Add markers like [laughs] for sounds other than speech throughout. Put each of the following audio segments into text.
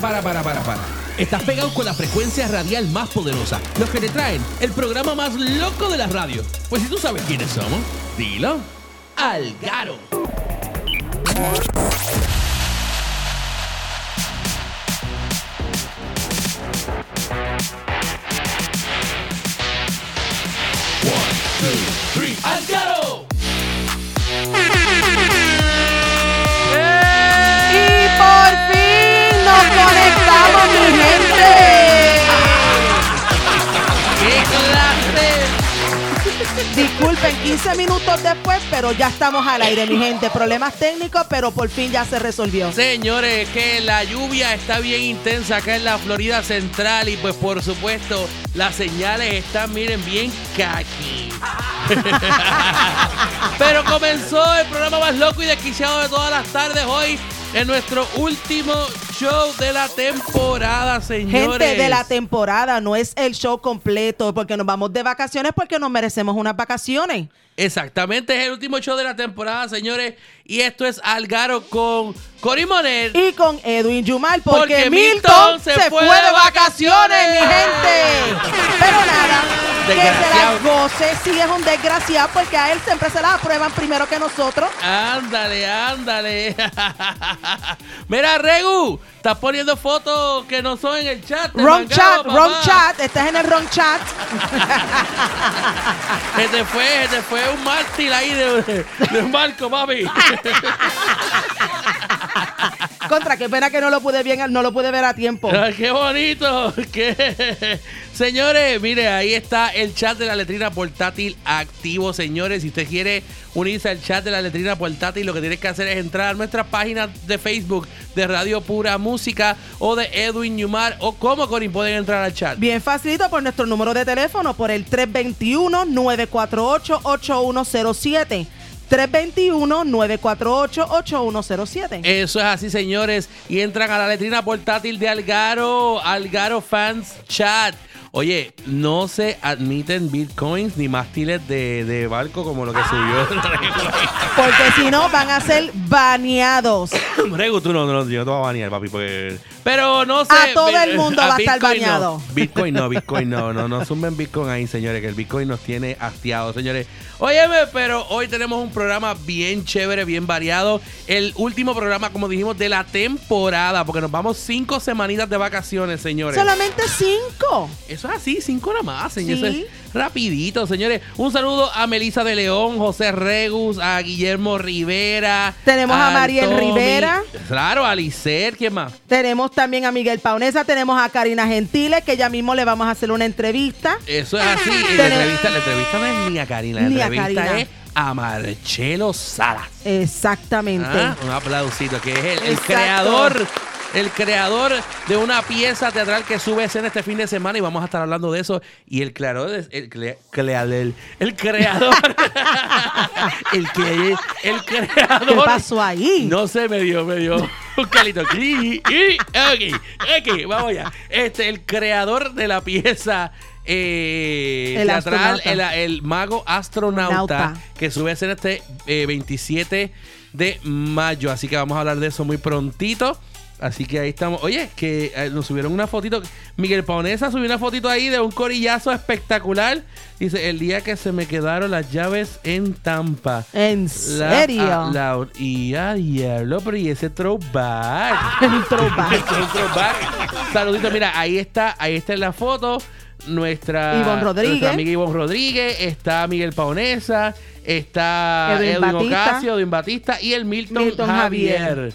para, para, para, para. Estás pegado con la frecuencia radial más poderosa, los que te traen el programa más loco de la radio. Pues si tú sabes quiénes somos, dilo. Algaro. Disculpen, 15 minutos después, pero ya estamos al aire, mi gente. Problemas técnicos, pero por fin ya se resolvió. Señores, que la lluvia está bien intensa acá en la Florida Central y pues por supuesto las señales están, miren, bien kaki. [laughs] Pero comenzó el programa más loco y desquiciado de todas las tardes hoy en nuestro último show de la temporada, señores. Gente de la temporada, no es el show completo, porque nos vamos de vacaciones porque nos merecemos unas vacaciones. Exactamente, es el último show de la temporada, señores. Y esto es Algaro con Cory Moner. Y con Edwin Yumal, porque, Porque Milton, Milton se, fue, fue de vacaciones, mi gente. Pero nada, que se las goce, sí es un desgraciado, porque a él siempre se las aprueban primero que nosotros. Ándale, ándale. [laughs] Mira, Regu, estás poniendo fotos que no son en el chat. Wrong mangado, chat, papá. wrong chat, estás en el wrong chat. Se te fue, se te fue un mártir ahí de, de un barco, papi. [laughs] Contra, qué pena que no lo pude bien, no lo pude ver a tiempo. [laughs] ¡Qué bonito! ¿Qué? Señores, mire, ahí está el chat de la letrina portátil activo, señores. Si usted quiere unirse al chat de la letrina portátil, lo que tiene que hacer es entrar a nuestra página de Facebook de Radio Pura Música o de Edwin Newmar o cómo, Corin, pueden entrar al chat. Bien facilito por nuestro número de teléfono, por el 321-948-8107. 321-948-8107. Eso es así, señores. Y entran a la letrina portátil de Algaro, Algaro Fans Chat. Oye, no se admiten bitcoins ni mástiles de, de barco como lo que subió. Porque si no, van a ser baneados. [coughs] Regu, tú no, no, yo no te voy a banear, papi. Pues. Pero no sé. A todo el mundo va a estar Bitcoin no. baneado. Bitcoin no, Bitcoin no, no, no sumen Bitcoin ahí, señores, que el Bitcoin nos tiene hastiados, señores. Óyeme, pero hoy tenemos un programa bien chévere, bien variado. El último programa, como dijimos, de la temporada, porque nos vamos cinco semanitas de vacaciones, señores. Solamente cinco. Eso es así, cinco nada más, señores. Sí. Eso es rapidito, señores. Un saludo a Melisa de León, José Regus, a Guillermo Rivera. Tenemos a Mariel Rivera. Claro, a Licer, ¿quién más? Tenemos también a Miguel Paunesa, tenemos a Karina Gentiles, que ya mismo le vamos a hacer una entrevista. Eso es así. Y La entrevista, la entrevista no es ni a Karina, la Ni a entrevista Karina. es a Marcelo Salas. Exactamente. Ah, Un aplausito, que es el, creador. El creador de una pieza teatral que sube a escena este fin de semana y vamos a estar hablando de eso. Y el creador, es- el, clea- el, el creador, [laughs] el, cre- el creador. ¿Qué pasó ahí? No sé, me dio, me dio un calito. Ok, ok, vamos allá. Este, el creador de la pieza eh, El teatral, el, mago astronauta, Nauta. que sube a escena este eh, 27 de mayo. Así que vamos a hablar de eso muy prontito. Así que ahí estamos. Oye, que eh, nos subieron una fotito. Miguel Paonesa subió una fotito ahí de un corillazo espectacular. Dice, el día que se me quedaron las llaves en Tampa. ¿En serio? la- y a diablo, pero y ese throwback. [laughs] Un throwback. [laughs] Un throwback. Saludito, mira, ahí está, ahí está en la foto. Nuestra, Ivonne Rodríguez. nuestra amiga Ivonne Rodríguez, está Miguel Paonesa, está Edwin Edwin, Batista. Ocasio, Edwin Batista y el Milton, Milton Javier.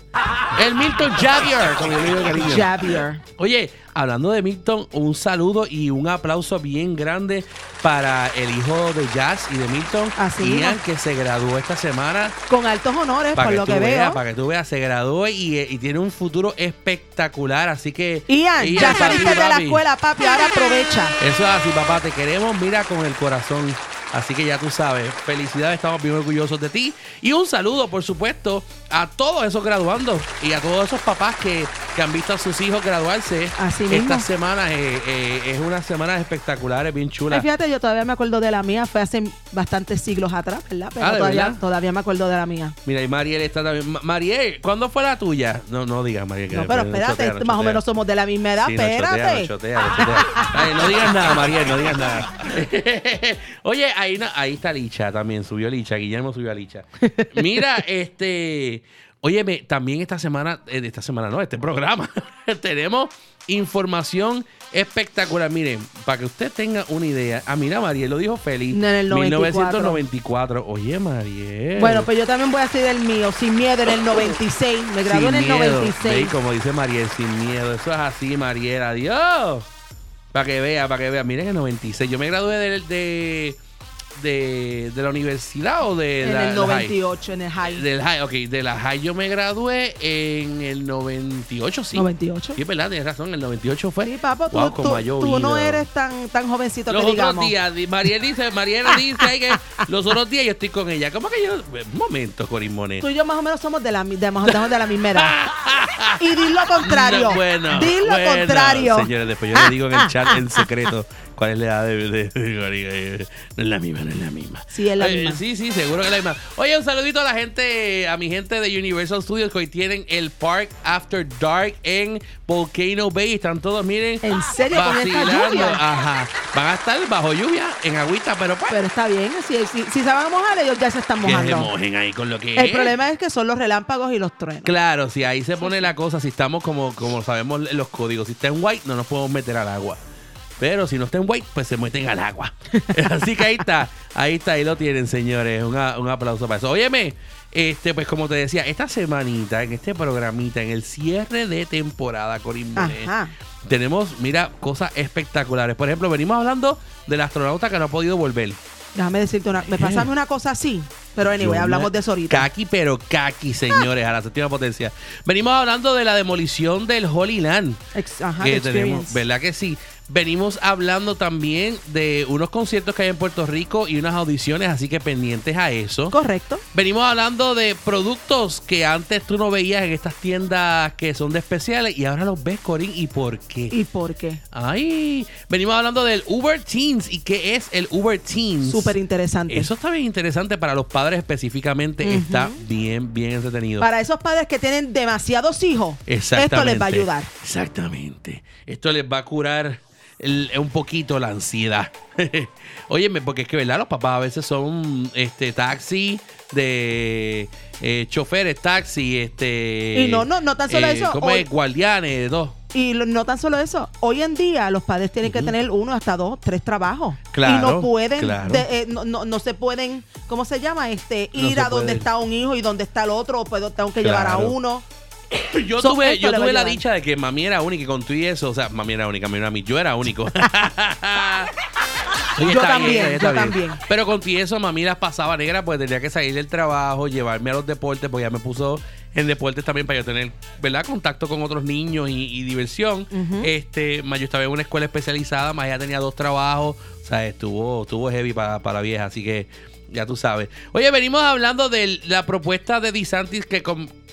El Milton Javier, de cariño. Javier. Oye, hablando de Milton, un saludo y un aplauso bien grande para el hijo de Jazz y de Milton, Así Ian, que se graduó esta semana. Con altos honores, por que, lo que veas, veo. para que tú veas, se graduó y, y tiene un futuro espectacular. Así que. Ian, ya saliste de la escuela, papi, ahora aprovecha. Eso es así, papá. Te queremos, mira, con el corazón. Así que ya tú sabes, felicidades, estamos bien orgullosos de ti. Y un saludo, por supuesto, a todos esos graduandos y a todos esos papás que que han visto a sus hijos graduarse. Así mismo. Estas semanas eh, eh, es unas semanas espectaculares, bien chulas. fíjate, yo todavía me acuerdo de la mía, fue hace bastantes siglos atrás, ¿verdad? Pero Ah, ¿de todavía, verdad? todavía me acuerdo de la mía. Mira, y Mariel está también. Ma- Mariel, ¿cuándo fue la tuya? No, no digas, Mariel. que No, pero espérate, chotea, más o menos somos de la misma edad, Sí, espérate. no, chotea, no, chotea. Ay, no digas nada, Mariel, no digas nada. [laughs] Oye, ahí, está Licha también, subió Licha, Guillermo subió a Licha. [laughs] Mira, este, óyeme, también esta semana, eh, esta semana no, este programa, [laughs] tenemos información espectacular. Miren, para que usted tenga una idea, ah, mira, Mariel lo dijo feliz. En el 94. 1994. Oye, Mariel. Bueno, pues yo también voy a decir el mío, sin miedo, en el 96. Me gradué en el miedo. 96. Ve, como dice Mariel, sin miedo. Eso es así, Mariel. Adiós. Para que vea, para que vea. Miren el 96. Yo me gradué de, de, de, de la universidad o de En la, el la high? 98, en el high. Del high, ok. De la high yo me gradué en el 98, sí. 98. Sí, es verdad, tienes razón. El 98 fue. Sí, papo, tú, Wow, tú- ha tú no eres tan, tan jovencito Los que otros digamos. días, Mariel dice, Mariel [laughs] dice que los otros días yo estoy con ella. ¿Cómo que yo? Un momento, Corín Monet. Tú y yo más o menos somos de la, de, de la misma edad. [laughs] y di lo contrario. No, bueno, di lo bueno. contrario. Señores, después yo le digo en el chat en secreto cuál es la edad de, de- de- No es la misma, no es la misma. Sí, es la Eh, misma. Sí, sí, seguro que es la misma. Oye, un saludito a la gente, a mi gente de Universal Studios que hoy tienen el Park After Dark en Volcano Bay. Están todos, miren, ¿En serio? ¿Con vacilando. lluvia? Ajá. Van a estar bajo lluvia, en agüita, pero pues. Pero está bien. Si, si, si se van a mojar, ellos ya se están que se mojando. mojen ahí con lo que El problema es que son los relámpagos y los truenos. Claro, si ahí se pone la cosa, si estamos como, como sabemos los códigos, si está en white, no nos podemos meter al agua. Pero si no está en white, pues se meten al agua. [laughs] Así que ahí está, ahí está, ahí lo tienen, señores. Una- un aplauso para eso. Óyeme, este, pues como te decía, esta semanita, en este programita, en el cierre de temporada, Ajá. tenemos, mira, cosas espectaculares. Por ejemplo, venimos hablando del astronauta que no ha podido volver. Déjame decirte una. Me pasame una cosa así. Pero anyway, Yo hablamos me- de eso ahorita. Kaki, pero kaki, señores, a la séptima potencia. Venimos hablando de la demolición del Holy Land. Ex- Ajá, que tenemos. ¿verdad que sí? Venimos hablando también de unos conciertos que hay en Puerto Rico y unas audiciones, así que pendientes a eso. Correcto. Venimos hablando de productos que antes tú no veías en estas tiendas que son de especiales y ahora los ves, Corín, ¿y por qué? ¿Y por qué? Ay, venimos hablando del Uber Teens y qué es el Uber Teens. Súper interesante. Eso está bien interesante para los padres específicamente. Está bien, bien entretenido. Para esos padres que tienen demasiados hijos, Exactamente. esto les va a ayudar. Exactamente. Esto les va a curar el- un poquito la ansiedad. [laughs] Óyeme, porque es que, ¿verdad? Los papás a veces son este taxi de eh, choferes, taxi, este... Y no, no, no tan solo eso, ¿Cómo hoy- es? Guardianes, dos. Y lo- no tan solo eso, hoy en día los padres tienen que tener uno hasta dos, tres trabajos. Claro, y no pueden, claro. de- eh, no, no- no se pueden, ¿cómo se llama? Este, ir a donde puede. está un hijo y donde está el otro, o puedo, tengo que llevar a uno. [laughs] Yo So, tuve, yo tuve la dicha de que mami era única y con tú y eso, o sea, mami era única, mami era mí, yo era único. [laughs] [laughs] Yo está también, está yo también. Pero con y eso, mami las pasaba negra, pues tenía que salir del trabajo, llevarme a los deportes, pues ya me puso en deportes también para yo tener, ¿verdad? Contacto con otros niños y, y diversión. Este, más yo estaba en una escuela especializada, más ya tenía dos trabajos, o sea, estuvo, estuvo heavy para, para la vieja, así que ya tú sabes. Oye, venimos hablando de la propuesta de DeSantis que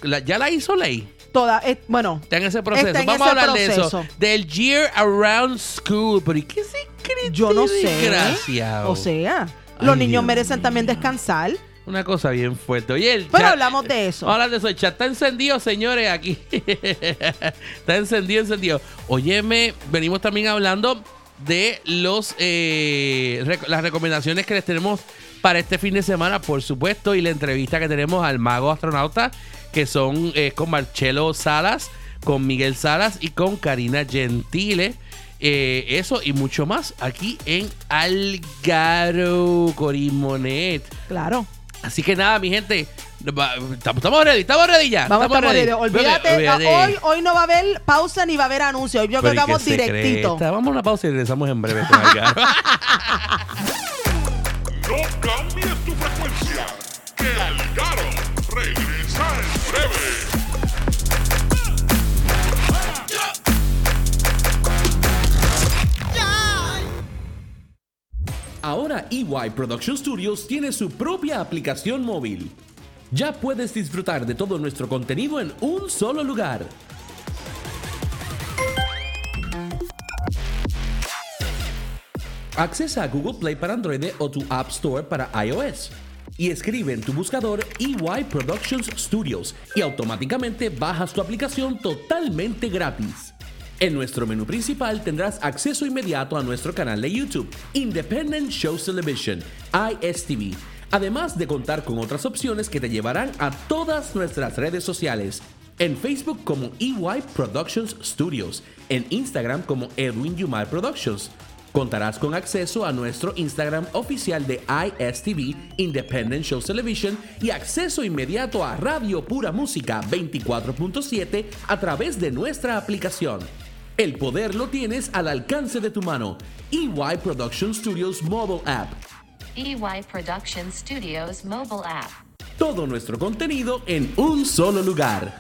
la- ya la hizo ley. Toda, eh, bueno, Está en ese proceso. En Vamos a hablar de eso. Del Year Around School. Pero ¿y qué se cree? yo no sé. Desgraciado. O sea, Ay, los niños Dios merecen también descansar. Una cosa bien fuerte. Oye, el Pero chat- hablamos de eso. Vamos a hablar de eso. El chat está encendido, señores, aquí. [laughs] está encendido, encendido. Óyeme, venimos también hablando de los eh, las recomendaciones que les tenemos para este fin de semana, por supuesto, y la entrevista que tenemos al mago astronauta, que son eh, con Marcelo Salas, con Miguel Salas y con Karina Gentile. Eh, eso y mucho más aquí en Algaro Corimonet. Claro. Así que nada, mi gente. Estamos, estamos ready, estamos ready ya. Vamos a estar ready. ready. Olvídate, Olvídate. hoy, hoy no va a haber pausa ni va a haber anuncio. Hoy yo creo ¿y que vamos directito. secreta? Vamos a una pausa y regresamos en breve con. [laughs] No cambies tu frecuencia, que Algaro regresa en breve. Ahora EY Production Studios tiene su propia aplicación móvil. Ya puedes disfrutar de todo nuestro contenido en un solo lugar. Accesa a Google Play para Android o tu App Store para iOS y escribe en tu buscador EY Productions Studios y automáticamente bajas tu aplicación totalmente gratis. En nuestro menú principal tendrás acceso inmediato a nuestro canal de YouTube, Independent Shows Television, ISTV, además de contar con otras opciones que te llevarán a todas nuestras redes sociales. En Facebook como EY Productions Studios, en Instagram como Edwin Yumar Productions. Contarás con acceso a nuestro Instagram oficial de ISTV, Independent Shows Television, y acceso inmediato a Radio Pura Música 24.7 a través de nuestra aplicación. El poder lo tienes al alcance de tu mano. EY Production Studios Mobile App. EY Production Studios mobile app. Todo nuestro contenido en un solo lugar.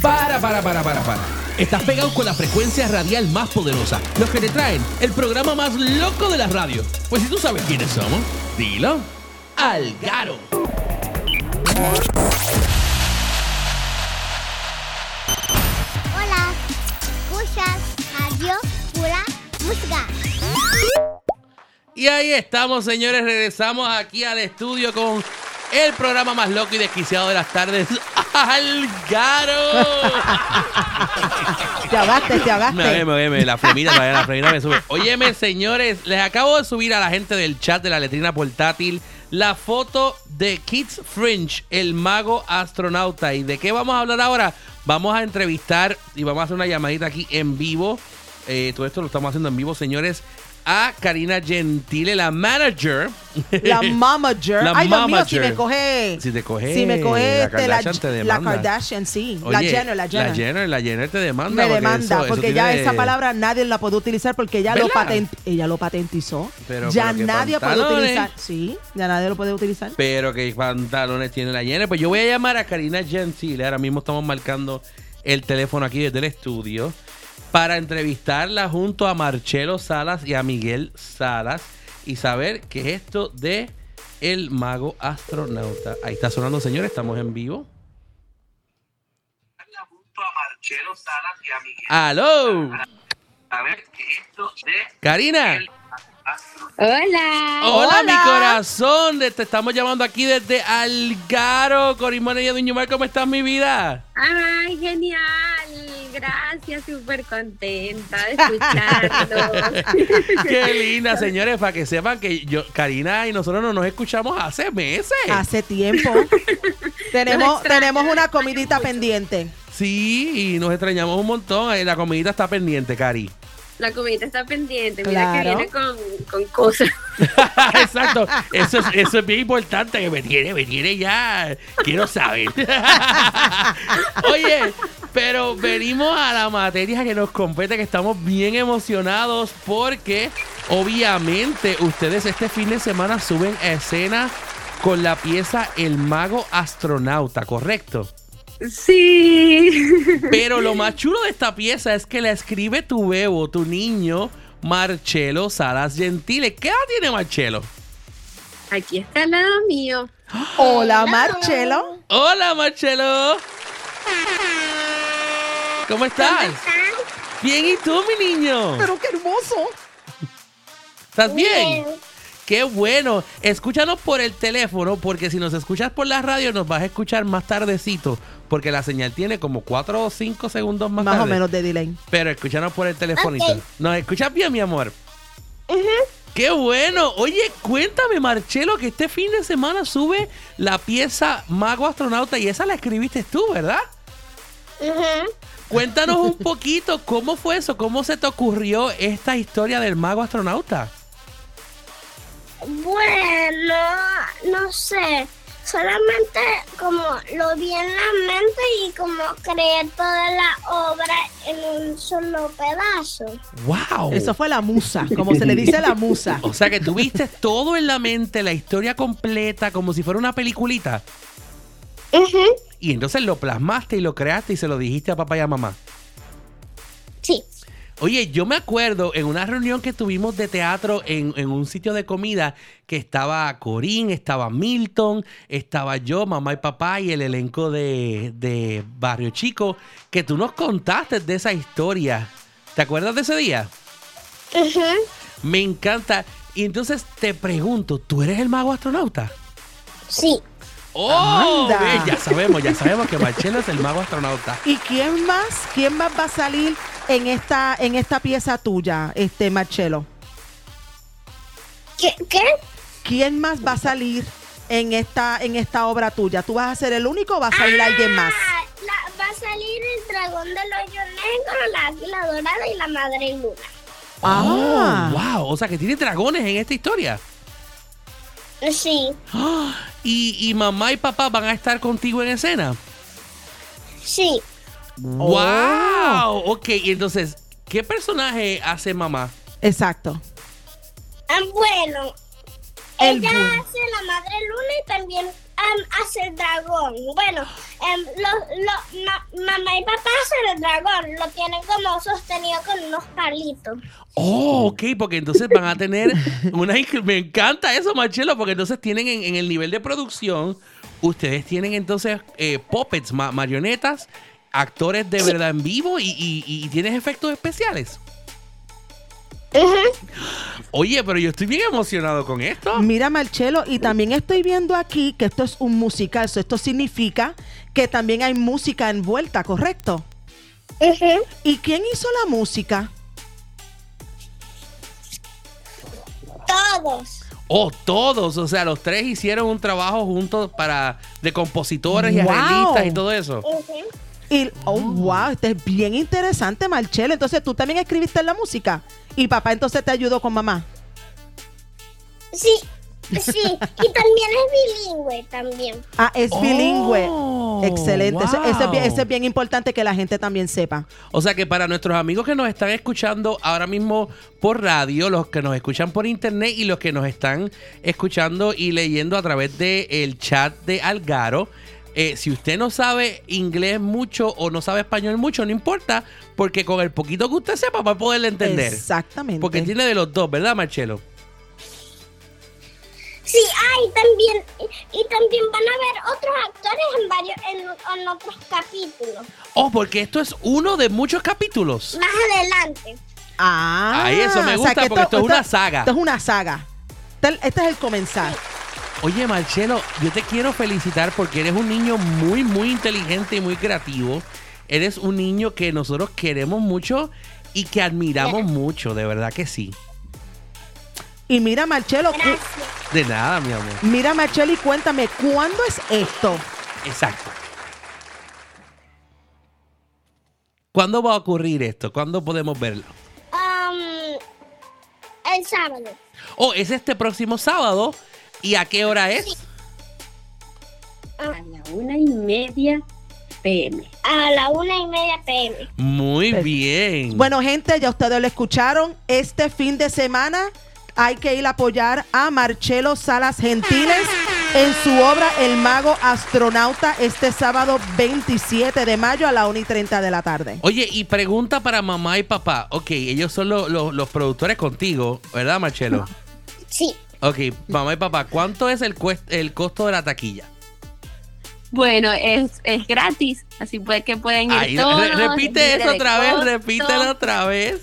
Para, para, para, para, para. Estás pegado con la frecuencia radial más poderosa. Los que te traen el programa más loco de la radio. Pues si tú sabes quiénes somos, dilo. Algaro. Música. Y ahí estamos, señores. Regresamos aquí al estudio con el programa más loco y desquiciado de las tardes. ¡Algaro! [laughs] Te ahogaste, te ahogaste. me me- la flemita, la flemita me sube. Óyeme, señores, les acabo de subir a la gente del chat de la letrina portátil la foto de Kids Fringe, el mago astronauta. ¿Y de qué vamos a hablar ahora? Vamos a entrevistar y vamos a hacer una llamadita aquí en vivo. Eh, todo esto lo estamos haciendo en vivo, señores. A Karina Gentile, la manager. La [laughs] mamager. La Ay, Dios mío, si me coge. Si te coge Si me coge la la, Kardashian la. Kardashian, sí. la Jenner, la Jenner. La Jenner, la Jenner te demanda. me porque demanda, eso- eso porque ya tiene- esa palabra nadie la puede utilizar porque ella lo, ¿Verdad? patent, ella lo patentizó. Pero- ya pero nadie puede utilizar. Sí, ya nadie lo puede utilizar. Pero qué pantalones tiene la Jenner. Pues yo voy a llamar a Karina Gentile. Ahora mismo estamos marcando el teléfono aquí desde el estudio para entrevistarla junto a Marcelo Salas y a Miguel Salas y saber qué es esto de el mago astronauta. Ahí está sonando, señores. Estamos en vivo. ¡Aló! Karina. Hola. Hola, Hola. mi corazón. Te estamos llamando aquí desde Algaro. Corimona y Edwin Yumar, ¿cómo estás, mi vida? Ay, genial. Gracias, súper contenta de escucharlos. [laughs] Qué linda, señores, para que sepan que yo, Karina y nosotros no nos escuchamos hace meses. Hace tiempo. [laughs] tenemos, tenemos una comidita pendiente. Sí, y nos extrañamos un montón. Eh, La comidita está pendiente, Cari. La comida está pendiente. Mira que viene con, con cosas. [laughs] Exacto. Eso es, eso es bien importante. Que me tiene, me tiene ya. Quiero saber. [laughs] Oye, pero venimos a la materia que nos compete, que estamos bien emocionados porque obviamente ustedes este fin de semana suben a escena con la pieza El Mago Astronauta, ¿correcto? Sí. [laughs] Pero lo más chulo de esta pieza es que la escribe tu bebo, tu niño, Marcelo Salas Gentile. ¿Qué edad tiene Marcelo? Aquí está al lado mío. Hola, Marcelo. Hola, Marcelo. ¿Cómo estás? Bien, ¿y tú, mi niño? Pero qué hermoso. ¿Estás bien? Qué bueno. Escúchanos por el teléfono, porque si nos escuchas por la radio, nos vas a escuchar más tardecito, porque la señal tiene como 4 o 5 segundos más, Más o menos de delay. Pero escúchanos por el telefonito. Ok. ¿Nos escuchas bien, mi amor? ¡Qué bueno! Oye, cuéntame, Marcelo, que este fin de semana sube la pieza Mago Astronauta y esa la escribiste tú, ¿verdad? Cuéntanos un [laughs] poquito cómo fue eso, cómo se te ocurrió esta historia del Mago Astronauta. Bueno, no sé. Solamente como lo vi en la mente y como creé toda la obra en un solo pedazo. ¡Wow! Eso fue la musa, como se le dice a la musa. O sea que tuviste todo en la mente, la historia completa, como si fuera una peliculita. Ujú, Y entonces lo plasmaste y lo creaste y se lo dijiste a papá y a mamá. Sí. Oye, yo me acuerdo en una reunión que tuvimos de teatro en, en un sitio de comida que estaba Corín, estaba Milton, estaba yo, mamá y papá y el elenco de, de Barrio Chico, que tú nos contaste de esa historia. ¿Te acuerdas de ese día? Me encanta. Y entonces te pregunto, ¿tú eres el mago astronauta? Sí. ¡Oh! Ya sabemos, ya sabemos que Marcelo es el mago astronauta. ¿Y quién más? ¿Quién más va a salir en esta en esta pieza tuya, este Marcelo? ¿Qué? ¿Qué? ¿Quién más va a salir en esta en esta obra tuya? ¿Tú vas a ser el único o va a salir alguien más? Ah, la- va a salir el dragón del hoyo negro, la águila dorada y la madre luna. Ah. Oh, wow. O sea que tiene dragones en esta historia. Sí. [gasps] ¿Y, y mamá y papá van a estar contigo en escena. Sí. ¡Wow! Ok, y entonces, ¿qué personaje hace mamá? Exacto. Ah, bueno, El ella bueno. hace la madre luna y también am, hace el dragón. Bueno, em, lo- lo- ma- mamá y papá hacen el dragón. Lo tienen como sostenido con unos palitos. Oh, ok, porque entonces van a tener una... inc- Me encanta eso, Marcelo, porque entonces tienen en, en el nivel de producción, ustedes tienen entonces eh, puppets, ma- marionetas, actores de verdad en vivo y, y- y tienes efectos especiales. Oye, pero yo estoy bien emocionado con esto. Mira, Marcelo, y también estoy viendo aquí que esto es un musical. so esto significa que también hay música envuelta, ¿correcto? ¿Y quién hizo la música? Todos. Oh, todos, o sea, los tres hicieron un trabajo juntos para de compositores y arreglistas y todo eso. Ujú. Y, oh, wow, este es bien interesante, Marcelo. Entonces, tú también escribiste la música. Y papá entonces te ayudó con mamá. Sí, sí. Y también es bilingüe también. Ah, es Oh, bilingüe. Excelente. Eso, eso es bien, wow. eso es bien importante que la gente también sepa. O sea que para nuestros amigos que nos están escuchando ahora mismo por radio, los que nos escuchan por internet y los que nos están escuchando y leyendo a través del chat de Algaro, eh, si usted no sabe inglés mucho o no sabe español mucho, no importa, porque con el poquito que usted sepa va a poderle entender. Exactamente. Porque tiene de los dos, ¿verdad, Marcelo? Sí, ah, y también, y, también van a ver otros actores en varios, en, en otros capítulos. Oh, porque esto es uno de muchos capítulos. Más adelante. Ah, Ay, eso me o sea gusta que porque esto es una saga. Esto es una saga. Este, este es el comenzar. Oye, Marcelo, yo te quiero felicitar porque eres un niño muy, muy inteligente y muy creativo. Eres un niño que nosotros queremos mucho y que admiramos mucho, de verdad que sí. Y mira, Marcelo, Gracias. De nada, mi amor. mira, Marcelo, y cuéntame, ¿cuándo es esto? Exacto. ¿Cuándo va a ocurrir esto? ¿Cuándo podemos verlo? Um, el sábado. Oh, es este próximo sábado. ¿Y a qué hora es? A la una y media pm. A la una y media pm. Muy bien. Bueno, gente, ya ustedes lo escucharon. Este fin de semana hay que ir a apoyar a Marcelo Salas Gentiles en su obra El Mago Astronauta este sábado 27 de mayo a la 1 y 30 de la tarde. Oye, y pregunta para mamá y papá. Ok, ellos son lo- lo- los productores contigo, ¿verdad, Marcelo? Sí. Ok, mamá y papá, ¿cuánto es el, cuest- el costo de la taquilla? Bueno, es, es gratis, así pues que pueden ir todos. re- repite eso otra vez, repítelo otra vez.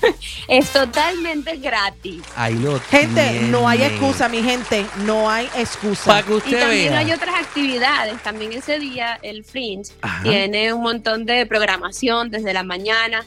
[laughs] Es totalmente gratis. Ahí lo Gente, no hay excusa, mi gente. No hay excusa. Para que Y usted también vea. hay otras actividades. También ese día el Fringe Ajá. tiene un montón de programación desde la mañana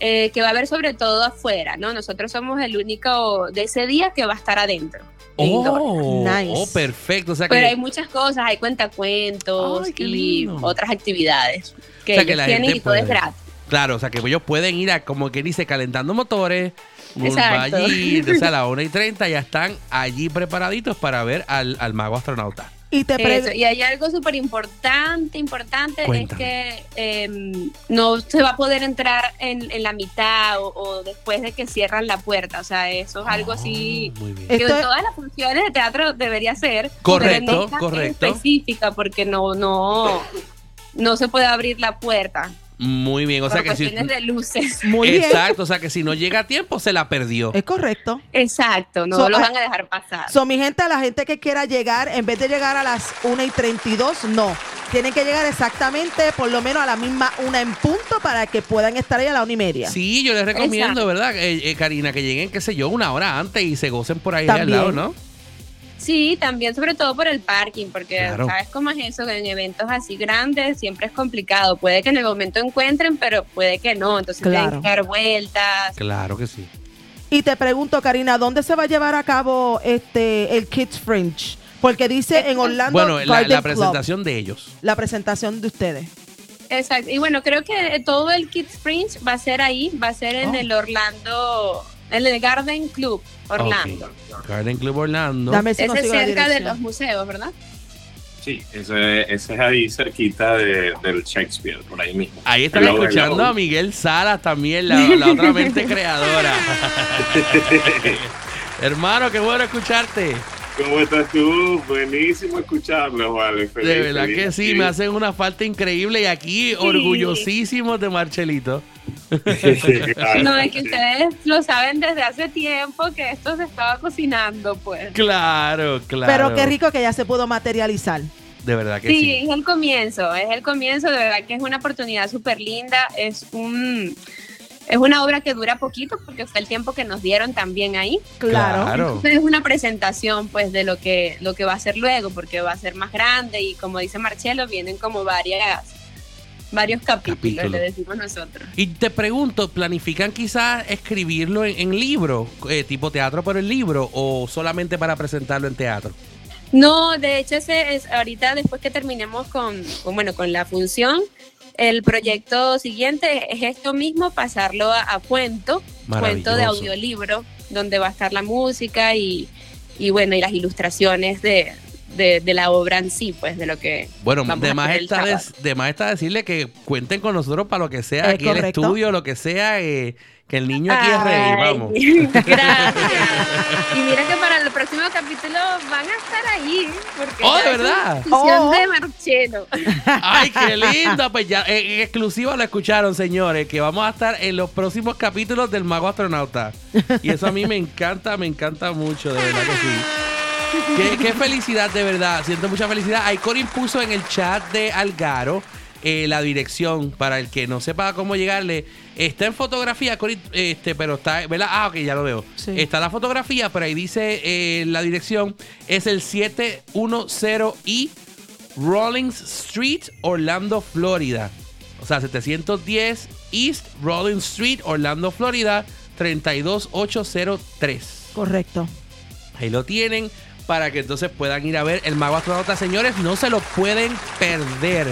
eh, que va a haber sobre todo afuera, ¿no? Nosotros somos el único de ese día que va a estar adentro. indoor. Oh, Nice. oh, perfecto. O sea Pero que, hay muchas cosas, hay cuentacuentos Ay, y otras actividades que O sea, que ellos la tienen gente y todo es puede- gratis. claro, o sea que ellos pueden ir a, como que dice, calentando motores. Exacto. Allí, entonces a las 1 y 30 ya están allí preparaditos para ver al, al mago astronauta. Y te Eso, Y hay algo súper importante, importante, Cuéntame. es que em, no se va a poder entrar en, en la mitad o, o después de que cierran la puerta. O sea, eso es algo así Oh, bien. que Esto es- todas las funciones de teatro debería ser. Correcto, pero en esta correcto. específica porque no, no, no se puede abrir la puerta Muy bien. O sea que si. de luces. [laughs] Muy bien. Exacto, o sea que si no llega a tiempo, se la perdió. Es correcto. Exacto, no So, lo ah, van a dejar pasar. So, mi gente, a la gente que quiera llegar, en vez de llegar a las 1 y 32, no. tienen que llegar exactamente por lo menos a la misma una en punto para que puedan estar ahí a la una y media. Sí, yo les recomiendo, Exacto. ¿verdad? Eh, eh, Karina, que lleguen, qué sé yo, una hora antes y se gocen por ahí También. al lado, ¿no? Sí, también sobre todo por el parking, porque Claro. sabes cómo es eso, que en eventos así grandes siempre es complicado. Puede que en el momento encuentren, pero puede que no. Entonces Claro. tienen que dar vueltas. Claro que sí. Y te pregunto, Karina, ¿dónde se va a llevar a cabo este el Kids Fringe? Porque dice en Orlando Bueno, la, Club, presentación de ellos. la presentación de ustedes. Exacto. Y bueno, creo que todo el Kids Fringe va a ser ahí, va a ser en Oh. el Orlando, en el Garden Club Orlando. Ok. Garden Club Orlando. Dame si Ese es cerca de los museos, ¿verdad? Sí, ese, ese es ahí cerquita de, del Shakespeare, por ahí mismo. Ahí están del escuchando lago. a Miguel Salas también, la, la otra mente creadora. [laughs] Hermano, qué bueno escucharte. ¿Cómo estás tú? Buenísimo escucharlo, vale. Feliz, De verdad feliz que sí, aquí. me hacen una falta increíble y aquí orgullosísimos de Marcelito. Claro, [laughs] No, es que sí. ustedes lo saben desde hace tiempo que esto se estaba cocinando, pues. Claro, claro. Pero qué rico que ya se pudo materializar. De verdad que Sí, sí. es el comienzo, es el comienzo, de verdad que es una oportunidad súper linda, es un es una obra que dura poquito porque fue el tiempo que nos dieron también ahí. Claro. Claro. Entonces es una presentación pues de lo que lo que va a ser luego porque va a ser más grande y como dice Marcelo, vienen como varias varios capítulos, le decimos nosotros. Y te pregunto, ¿planifican quizás escribirlo en, en libro, eh, tipo teatro por el libro, o solamente para presentarlo en teatro? No, de hecho ese es ahorita después que terminemos con, con, bueno con la función, el proyecto siguiente es esto mismo, pasarlo a, a cuento, cuento de audiolibro, donde va a estar la música y, y bueno, y las ilustraciones de, de, de la obra en sí, pues de lo que Bueno, de más, está de más está decirle que cuenten con nosotros para lo que sea, aquí el estudio, lo que sea, eh, que el niño aquí es rey, vamos. [laughs] Gracias. Y mira que para el próximo capítulo van a estar ahí. Porque Oh, ¿de verdad? Oh. de Marcelo. [laughs] Ay, qué [laughs] lindo. Pues ya, eh, en exclusiva lo escucharon, señores, que vamos a estar en los próximos capítulos del Mago Astronauta. Y eso a mí me encanta, me encanta mucho, de verdad que sí. Qué, qué felicidad, de verdad. Siento mucha felicidad. Ahí Corin puso en el chat de Algaro eh, la dirección para el que no sepa cómo llegarle. Está en fotografía, Corin, este, pero está, ¿verdad? Ah, ok, ya lo veo. Sí. Está la fotografía, pero ahí dice eh, la dirección. Es el 710I Rollins Street, Orlando, Florida. O sea, 710 East Rollins Street, Orlando, Florida, 32803. Correcto. Ahí lo tienen para que entonces puedan ir a ver el Mago Astronauta. Señores, no se lo pueden perder.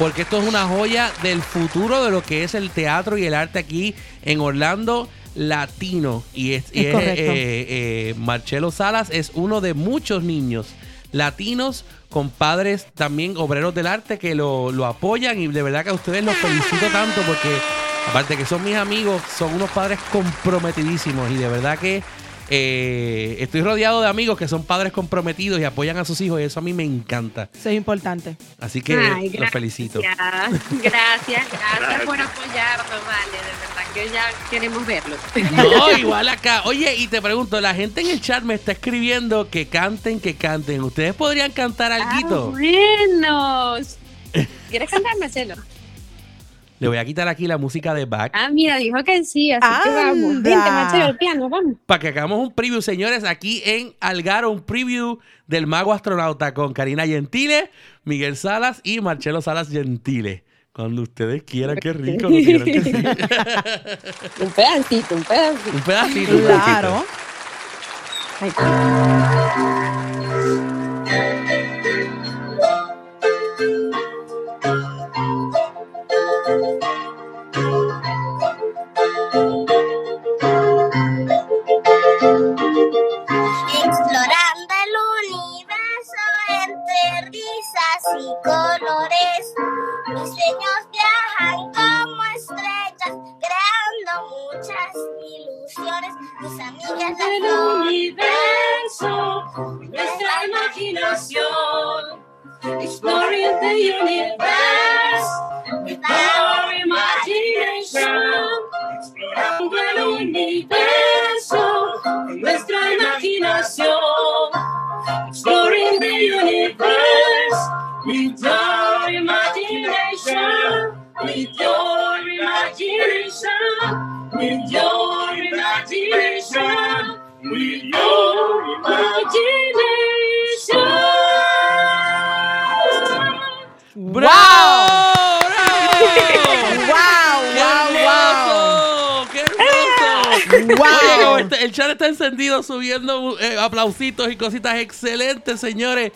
Porque esto es una joya del futuro de lo que es el teatro y el arte aquí en Orlando latino. Y es, y eh, eh, Marcelo Salas es uno de muchos niños latinos con padres también obreros del arte que lo, lo apoyan. Y de verdad que a ustedes los felicito tanto porque aparte que son mis amigos, son unos padres comprometidísimos. Y de verdad que eh, estoy rodeado de amigos que son padres comprometidos y apoyan a sus hijos y eso a mí me encanta. Eso es importante. Así que Ay, los felicito. Gracias, gracias, gracias por apoyarnos, vale, de verdad que ya queremos verlo. No, igual acá. Oye, y te pregunto, la gente en el chat me está escribiendo que canten, que canten. ¿Ustedes podrían cantar Ah, algo? bueno. ¿Quieres cantar, Marcelo? Le voy a quitar aquí la música de back Ah, mira, dijo que sí, así que vamos. Vente, Marcelo, al piano, vamos. para que hagamos un preview, señores, aquí en Algaro, un preview del Mago Astronauta con Karina Gentile, Miguel Salas y Marcelo Salas Gentile. Cuando ustedes quieran, qué rico. lo tuvieron que sí. Un pedacito, un pedacito. un pedacito. un Claro. pedacito. Ay, Explorando creación, exploring the universe with our imagination, el universo nuestra imaginación, exploring the universe with our imagination, with your imagination, with your imagination, with your imagination. ¡Bravo! ¡Bravo! ¡Wow, ¡Qué hermoso! ¡Qué hermoso! Wow. Oye, como este- el chat está encendido subiendo eh, aplausitos y cositas excelentes, señores.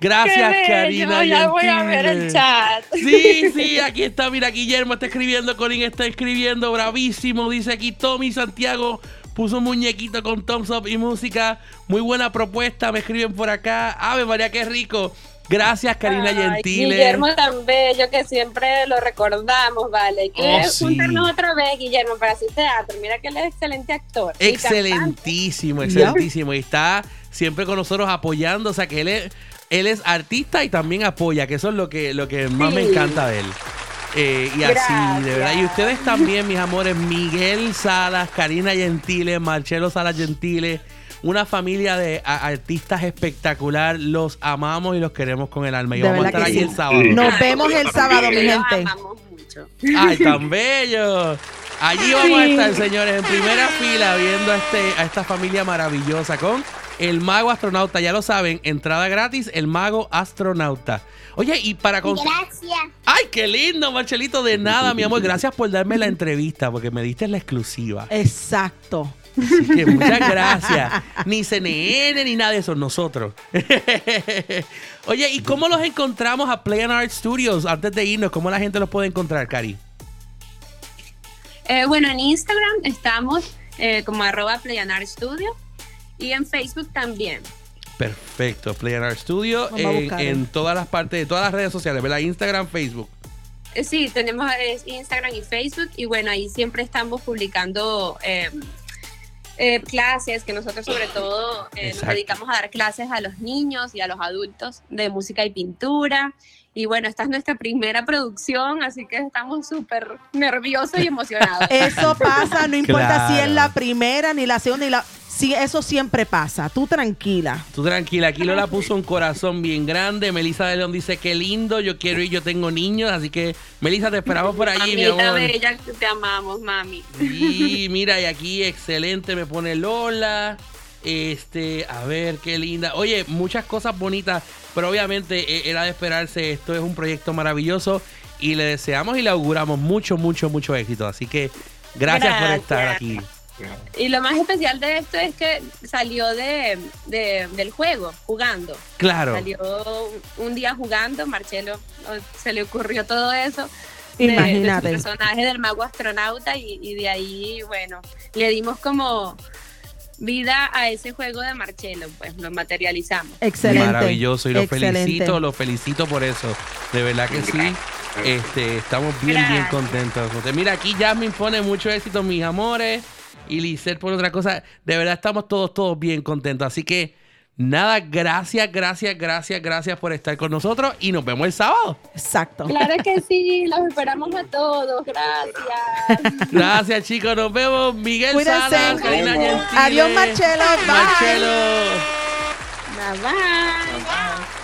Gracias, Karina. ya voy a ver el chat. Sí, sí, aquí está. Mira, Guillermo está escribiendo, Colin está escribiendo, bravísimo. Dice aquí Tommy Santiago. Puso un muñequito con thumbs up y música. Muy buena propuesta. Me escriben por acá. Ave María, qué rico. Gracias, Karina Ay, Gentile. Guillermo tan bello que siempre lo recordamos, vale. Hay que Oh, sí. juntarnos otra vez, Guillermo, para hacer teatro. Mira que él es excelente actor. y. Excelentísimo, excelentísimo. Y está siempre con nosotros apoyando. O sea que él es, él es artista y también apoya, que eso es lo que, lo que más me encanta de él. Eh, y así, de verdad. Y ustedes también, mis amores, Miguel Salas, Karina Gentile, Marcelo Salas Gentile, una familia de a- artistas espectacular. Los amamos y los queremos con el alma. Y De vamos a estar ahí sí. el sábado. Nos vemos el sábado, mi Los gente. amamos mucho. ¡Ay, tan bello! Allí vamos a estar, señores, en primera fila viendo a, este, a esta familia maravillosa con el mago astronauta. Ya lo saben, entrada gratis, el mago astronauta. Oye, y para... Gracias. ¡Ay, qué lindo, Marcelito! De nada, mi amor. Gracias por darme la entrevista, porque me diste la exclusiva. Exacto. Así que muchas gracias. Ni CNN ni nada de eso, nosotros. [laughs] Oye, ¿y cómo los encontramos a Play and Art Studios? Antes de irnos, ¿cómo la gente los puede encontrar, Cari? Eh, bueno, en Instagram estamos eh, como arroba Playanar Studio y en Facebook también. Perfecto, Play and Art Studio en, eh. todas las partes, de todas las redes sociales, ¿verdad? Instagram, Facebook. Eh, Sí, tenemos eh, Instagram y Facebook y bueno, ahí siempre estamos publicando eh, clases que nosotros sobre todo eh, nos dedicamos a dar clases a los niños y a los adultos de música y pintura. Y bueno, esta es nuestra primera producción, así que estamos súper nerviosos y emocionados. Eso pasa, no importa si es la primera, ni la segunda, ni la. Sí, eso siempre pasa. Tú tranquila. Tú tranquila, aquí Lola puso un corazón bien grande. Melissa de León dice, qué lindo, yo quiero ir, yo tengo niños. Así que, Melissa, te esperamos por allí, mi Mamita amor. bella, te amamos, mami. Y mira, y aquí excelente me pone Lola. Este, a ver, qué linda. Oye, muchas cosas bonitas, pero obviamente eh, era de esperarse. Esto es un proyecto maravilloso y le deseamos y le auguramos mucho, mucho, mucho éxito. Así que gracias, por Gracias. estar aquí. Y lo más especial de esto es que salió de, de- del juego, jugando. Claro. Salió un día jugando, Marcelo se le ocurrió todo eso. de- de su Imagínate. personaje del mago astronauta y, y de ahí, bueno, le dimos como vida a ese juego de Marcelo, pues lo materializamos. Excelente. Maravilloso y lo Excelente. felicito, lo felicito por eso. De verdad que sí. Este, estamos bien, bien contentos. Mira, aquí Jasmine pone mucho éxito, mis amores. Y Lisette pone otra cosa. De verdad estamos todos, todos bien contentos. Así que, nada, gracias, gracias, gracias, gracias por estar con nosotros. Y nos vemos el sábado. Exacto. Claro que sí, [laughs] los esperamos a todos, gracias. Gracias, chicos. Nos vemos. Miguel Cuídense. Salas, Karina Gentile. Adiós, Marcelo. Bye. Marcelo. Bye bye.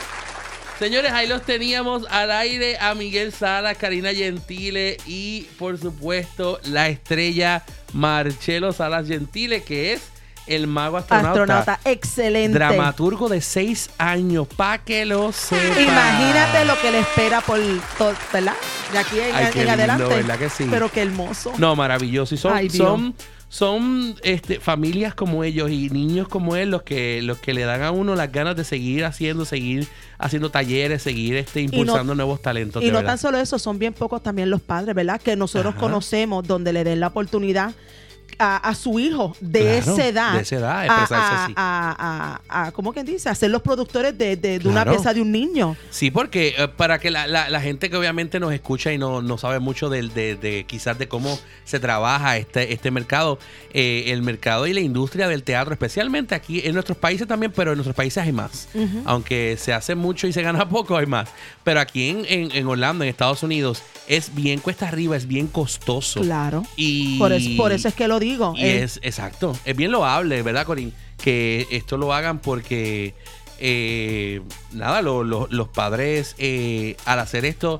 Señores, ahí los teníamos al aire a Miguel Salas, Karina Gentile y por supuesto la estrella Marcelo Salas Gentile, que es el mago astronauta. Astronauta, excelente. Dramaturgo de seis años, pa' que lo sepa. Imagínate lo que le espera por todo, ¿verdad? De aquí en, Ay, en qué lindo, adelante. ¿verdad que sí? Pero qué hermoso. No, maravilloso. Y son, Ay, Dios. son, son este, familias como ellos y niños como él los que, los que le dan a uno las ganas de seguir haciendo, seguir haciendo talleres, seguir este, no- impulsando nuevos talentos. Y no verdad. tan solo eso, son bien pocos también los padres, ¿verdad? Que nosotros Ajá. conocemos donde le den la oportunidad a, a su hijo de Claro, esa edad. de esa edad, a, expresarse a- así. a- ¿Cómo quien dice? A ser los productores de, de- de una pieza de un niño. Sí, porque eh, para que la, la- la gente que obviamente nos escucha y no, no sabe mucho de, de quizás de cómo se trabaja este, este mercado, eh, el mercado y la industria del teatro, especialmente aquí en nuestros países también, pero en nuestros países hay más. Aunque se hace mucho y se gana [laughs] poco, hay más. Pero aquí en, en, en Orlando, en Estados Unidos, es bien cuesta arriba, es bien costoso. Claro. Y, Por por eso es que lo digo. Y Eh, es, exacto, es bien loable, ¿verdad, Corín? Que esto lo hagan porque, eh, nada, lo- lo- los padres eh, al hacer esto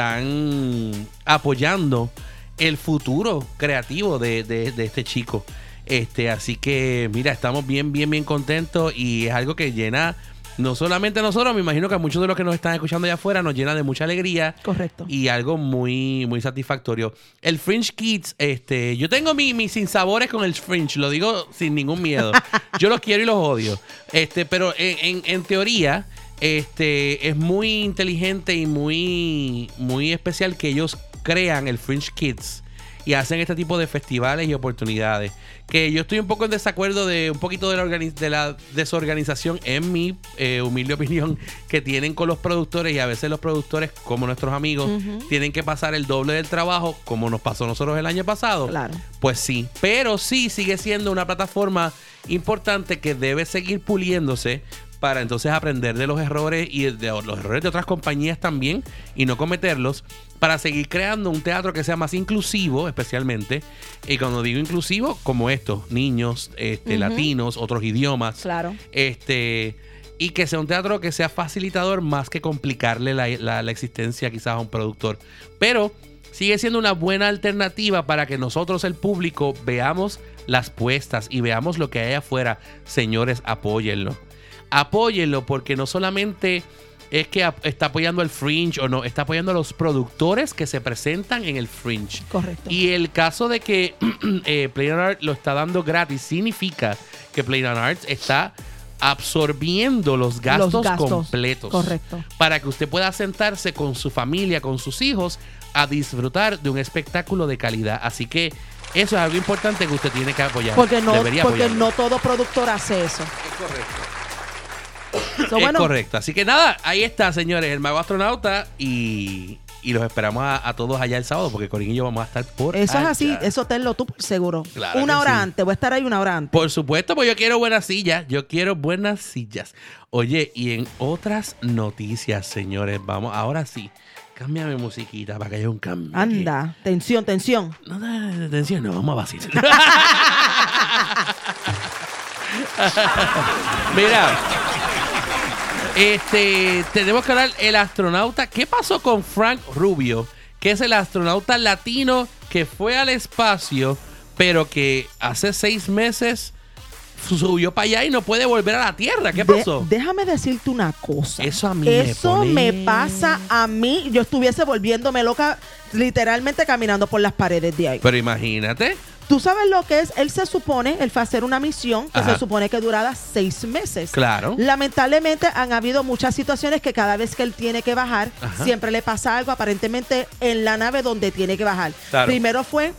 están apoyando el futuro creativo de, de- de este chico. Este, así que, mira, estamos bien, bien, bien contentos y es algo que llena no solamente a nosotros, me imagino que a muchos de los que nos están escuchando allá afuera nos llena de mucha alegría Correcto. y algo muy, muy satisfactorio. El Fringe Kids, este, yo tengo mi- mis sinsabores con el Fringe, lo digo sin ningún miedo. [laughs] yo los quiero y los odio. Este, pero en, en- en teoría, este, es muy inteligente y muy, muy especial que ellos crean el Fringe Kids y hacen este tipo de festivales y oportunidades. Que yo estoy un poco en desacuerdo de un poquito de la, organi- de la desorganización, en mi eh, humilde [laughs] opinión, que tienen con los productores y a veces los productores, como nuestros amigos, tienen que pasar el doble del trabajo, como nos pasó a nosotros el año pasado. Claro. Pues sí, pero sí sigue siendo una plataforma importante que debe seguir puliéndose para entonces aprender de los errores y de los errores de otras compañías también y no cometerlos para seguir creando un teatro que sea más inclusivo especialmente y cuando digo inclusivo como estos niños este, latinos otros idiomas Claro. este y que sea un teatro que sea facilitador más que complicarle la, la- la existencia quizás a un productor. Pero sigue siendo una buena alternativa para que nosotros, el público, veamos las puestas y veamos lo que hay afuera. Señores, apóyenlo. Apóyenlo porque no solamente es que está apoyando el Fringe o no, está apoyando a los productores que se presentan en el Fringe. Correcto. Y el caso de que [clears throat] eh, Play on Arts lo está dando gratis significa que Play on Arts está absorbiendo los gastos, Los gastos. completos. Correcto. Para que usted pueda sentarse con su familia, con sus hijos, a disfrutar de un espectáculo de calidad. Así que eso es algo importante que usted tiene que apoyar. Porque no, Debería porque apoyarlo. no todo productor hace eso. So, es bueno, correcto. Así que nada, ahí está, señores, el mago astronauta y, y los esperamos a, a todos allá el sábado porque Corín y yo vamos a estar por Eso es allá. así, eso tenlo tú seguro. Claro una hora sí. antes, voy a estar ahí una hora antes. Por supuesto, pues yo quiero buenas sillas. Yo quiero buenas sillas. Oye, y en otras noticias, señores, vamos, ahora sí. Cámbiame musiquita para que haya un cambio. Anda, tensión, tensión. No, no, no, atención, no, vamos a vacilar. [laughs] Mira, este, tenemos que hablar el astronauta. ¿Qué pasó con Frank Rubio? Que es el astronauta latino que fue al espacio, pero que hace seis meses subió para allá y no puede volver a la Tierra. ¿Qué De- pasó? déjame decirte una cosa. Eso a mí me Eso pone- me pasa a mí. Yo estuviese volviéndome loca, literalmente caminando por las paredes de ahí. Pero imagínate. Tú sabes lo que es, él se supone, él fue a hacer una misión que Ajá. se supone que duraba seis meses. Claro. Lamentablemente han habido muchas situaciones que cada vez que él tiene que bajar, Ajá. siempre le pasa algo aparentemente en la nave donde tiene que bajar. Claro. Primero fue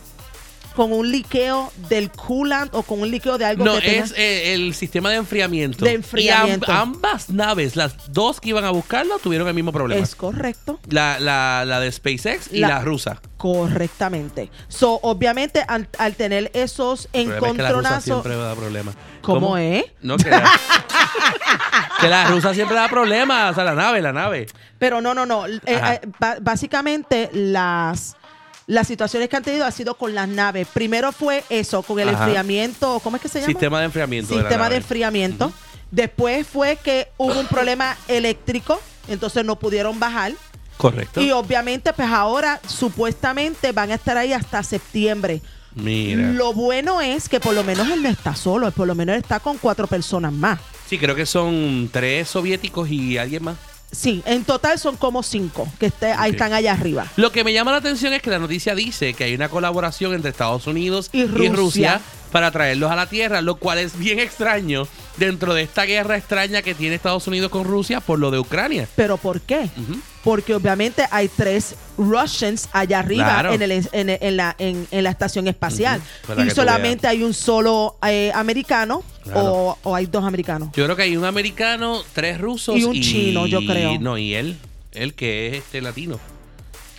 con un liqueo del coolant o con un liqueo de algo No, que es eh, el sistema de enfriamiento. De enfriamiento. Y amb- ambas naves, las dos que iban a buscarlo, tuvieron el mismo problema. Es correcto. La, la, la de SpaceX y la, La- rusa. Correctamente. So, obviamente, al, al tener esos problema es que la rusa encontronazos. siempre da problemas. ¿Cómo es? No, que la, [laughs] que la rusa siempre da problemas. O sea, la nave, la nave. Pero no, no, no. Eh, eh, básicamente, las, las situaciones que han tenido ha sido con las naves. Primero fue eso, con el Ajá. enfriamiento. ¿Cómo es que se llama? Sistema de enfriamiento. de la Sistema de enfriamiento. Después fue que hubo un [coughs] problema eléctrico, entonces no pudieron bajar. Correcto. Y obviamente, pues ahora supuestamente van a estar ahí hasta septiembre. Mira. Lo bueno es que por lo menos él no está solo, por lo menos él está con cuatro personas más. Sí, creo que son tres soviéticos y alguien más. Sí, en total son como cinco que esté- ahí están allá arriba. Lo que me llama la atención es que la noticia dice que hay una colaboración entre Estados Unidos Y Rusia. para traerlos a la Tierra, lo cual es bien extraño dentro de esta guerra extraña que tiene Estados Unidos con Rusia por lo de Ucrania. ¿Pero por qué? Porque obviamente hay tres Russians allá arriba Claro. en, el- en en la, en, la estación espacial. Y solamente hay un solo eh, americano Claro. o, o hay dos americanos. Yo creo que hay un americano, tres rusos Y un chino, yo creo. No, y él, él que es este latino.